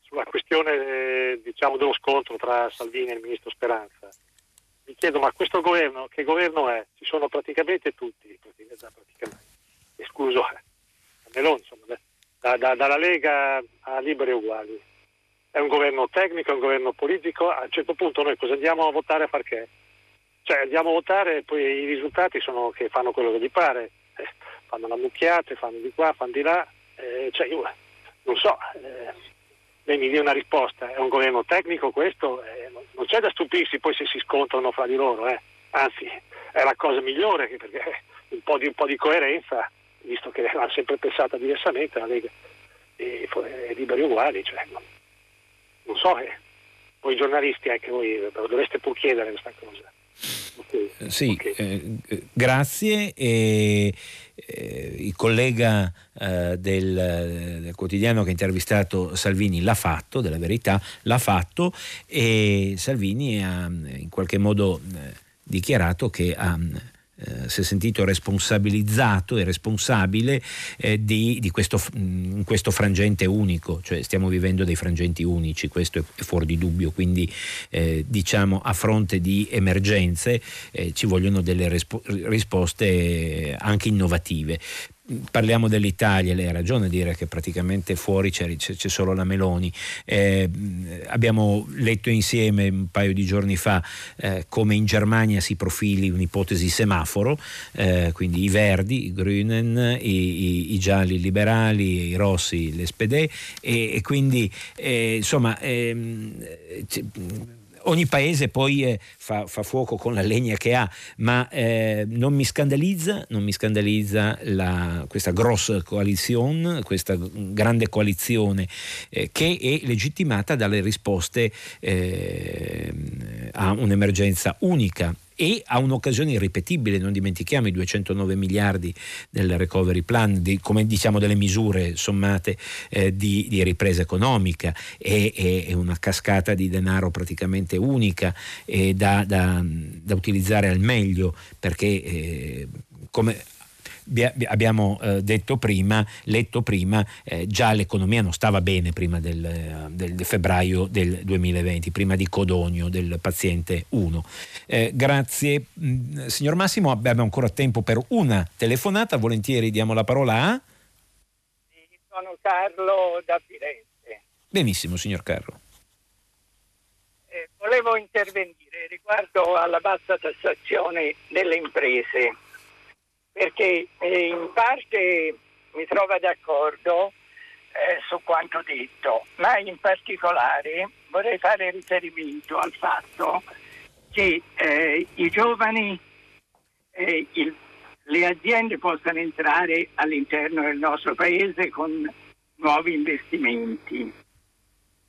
sulla questione eh, diciamo, dello scontro tra Salvini e il ministro Speranza. Mi chiedo, ma questo governo, che governo è? Ci sono praticamente tutti, praticamente, escluso eh, Meloni, insomma, da, da, dalla Lega a Liberi Uguali. È un governo tecnico, è un governo politico, a un certo punto noi cosa andiamo a votare a far che? Cioè andiamo a votare e poi i risultati sono che fanno quello che gli pare, eh, fanno la mucchiate, fanno di qua, fanno di là, eh, cioè io non so, eh, lei mi dia una risposta, è un governo tecnico questo, eh, non c'è da stupirsi poi se si scontrano fra di loro, eh. anzi è la cosa migliore perché [laughs] un po' di, un po di coerenza, visto che l'hanno sempre pensata diversamente la Lega e, e liberi uguali, cioè, non, non so, eh. voi giornalisti anche voi dovreste pur chiedere questa cosa. Okay. Sì, okay. Eh, grazie. E, eh, il collega eh, del, del, quotidiano che ha intervistato Salvini l'ha fatto, della verità, l'ha fatto e Salvini ha in qualche modo eh, dichiarato che ha eh, si è sentito responsabilizzato e responsabile eh, di, di questo, in questo frangente unico, cioè stiamo vivendo dei frangenti unici, questo è, fuori di dubbio, quindi eh, diciamo a fronte di emergenze eh, ci vogliono delle respo- risposte anche innovative parliamo dell'Italia, lei ha ragione a dire che praticamente fuori c'è, c'è solo la Meloni. Eh, abbiamo letto insieme un paio di giorni fa eh, come in Germania si profili un'ipotesi semaforo, eh, quindi i verdi, i Grünen, i, i, i gialli i liberali, i rossi l'SPD e, e quindi eh, insomma ehm, ogni paese poi eh, fa, fa, fuoco con la legna che ha, ma eh, non mi scandalizza, non mi scandalizza la, questa grossa coalizione, questa grande coalizione eh, che è legittimata dalle risposte eh, a un'emergenza unica e ha un'occasione irripetibile, non dimentichiamo i 209 miliardi del recovery plan, di, come diciamo delle misure sommate eh, di, di, ripresa economica, è, è, una cascata di denaro praticamente unica da, da, da utilizzare al meglio perché eh, come abbiamo eh, detto prima, letto prima, eh, già l'economia non stava bene prima del, eh, del, febbraio del 2020, prima di Codogno, del paziente 1. Eh, grazie. Mm, signor Massimo, abbiamo ancora tempo per una telefonata, volentieri diamo la parola a... Sono Carlo da Firenze. Benissimo, signor Carlo. Eh, volevo intervenire riguardo alla bassa tassazione delle imprese perché eh, in parte mi trovo d'accordo eh, su quanto detto, ma in particolare vorrei fare riferimento al fatto che eh, i giovani, eh, il, le aziende possano entrare all'interno del nostro paese con nuovi investimenti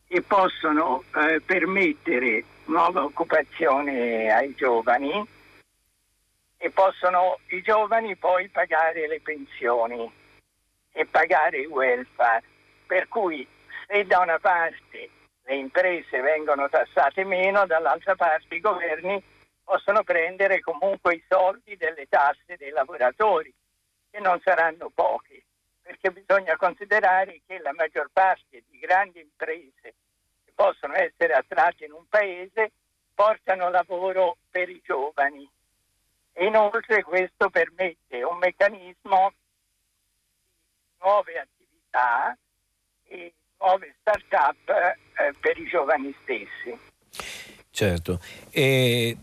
e possono eh, permettere nuova occupazione ai giovani e possono i giovani poi pagare le pensioni e pagare il welfare. Per cui se da una parte le imprese vengono tassate meno, dall'altra parte i governi possono prendere comunque i soldi delle tasse dei lavoratori, che non saranno pochi, perché bisogna considerare che la maggior parte di grandi imprese che possono essere attratte in un paese portano lavoro per i giovani Inoltre questo permette un meccanismo di nuove attività e nuove start-up eh, per i giovani stessi. Certo, eh,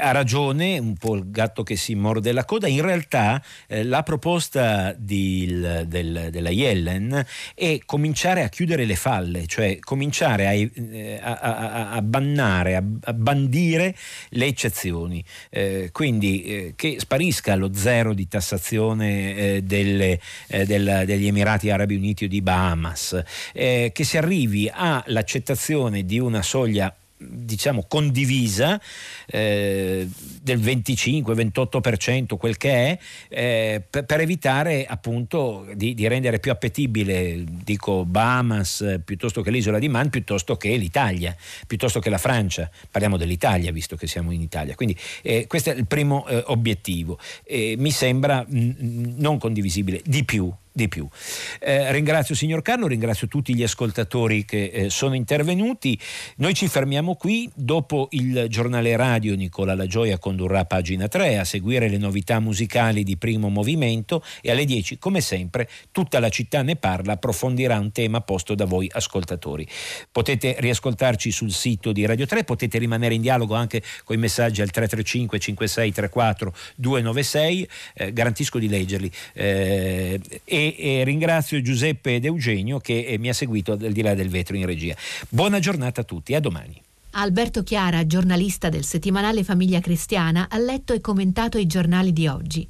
ha ragione un po' il gatto che si morde la coda, in realtà eh, la proposta di, del, della Yellen è cominciare a chiudere le falle, cioè cominciare a, eh, a, a, a bannare, a, bandire le eccezioni, eh, quindi eh, che sparisca lo zero di tassazione delle, del, degli Emirati Arabi Uniti o di Bahamas, che si arrivi all'accettazione di una soglia diciamo condivisa eh, del 25-28% quel che è eh, per, per, evitare appunto di, di, rendere più appetibile dico Bahamas piuttosto che l'isola di Man piuttosto che l'Italia piuttosto che la Francia. Parliamo dell'Italia visto che siamo in Italia. Quindi eh, questo è il primo eh, obiettivo. Mi sembra mh, non condivisibile di più di più. Eh, ringrazio signor Carlo, ringrazio tutti gli ascoltatori che eh, sono intervenuti. Noi ci fermiamo qui, dopo il giornale radio Nicola La Gioia condurrà pagina 3 a seguire le novità musicali di primo movimento e alle 10 come sempre tutta la città ne parla, approfondirà un tema posto da voi ascoltatori. Potete riascoltarci sul sito di Radio 3, potete rimanere in dialogo anche con i messaggi al 335 5634 296, eh, garantisco di leggerli. Eh, e ringrazio Giuseppe ed Eugenio che eh, mi ha seguito al di là del vetro in regia. Buona giornata a tutti, a domani. Alberto Chiara, giornalista del settimanale Famiglia Cristiana, ha letto e commentato i giornali di oggi.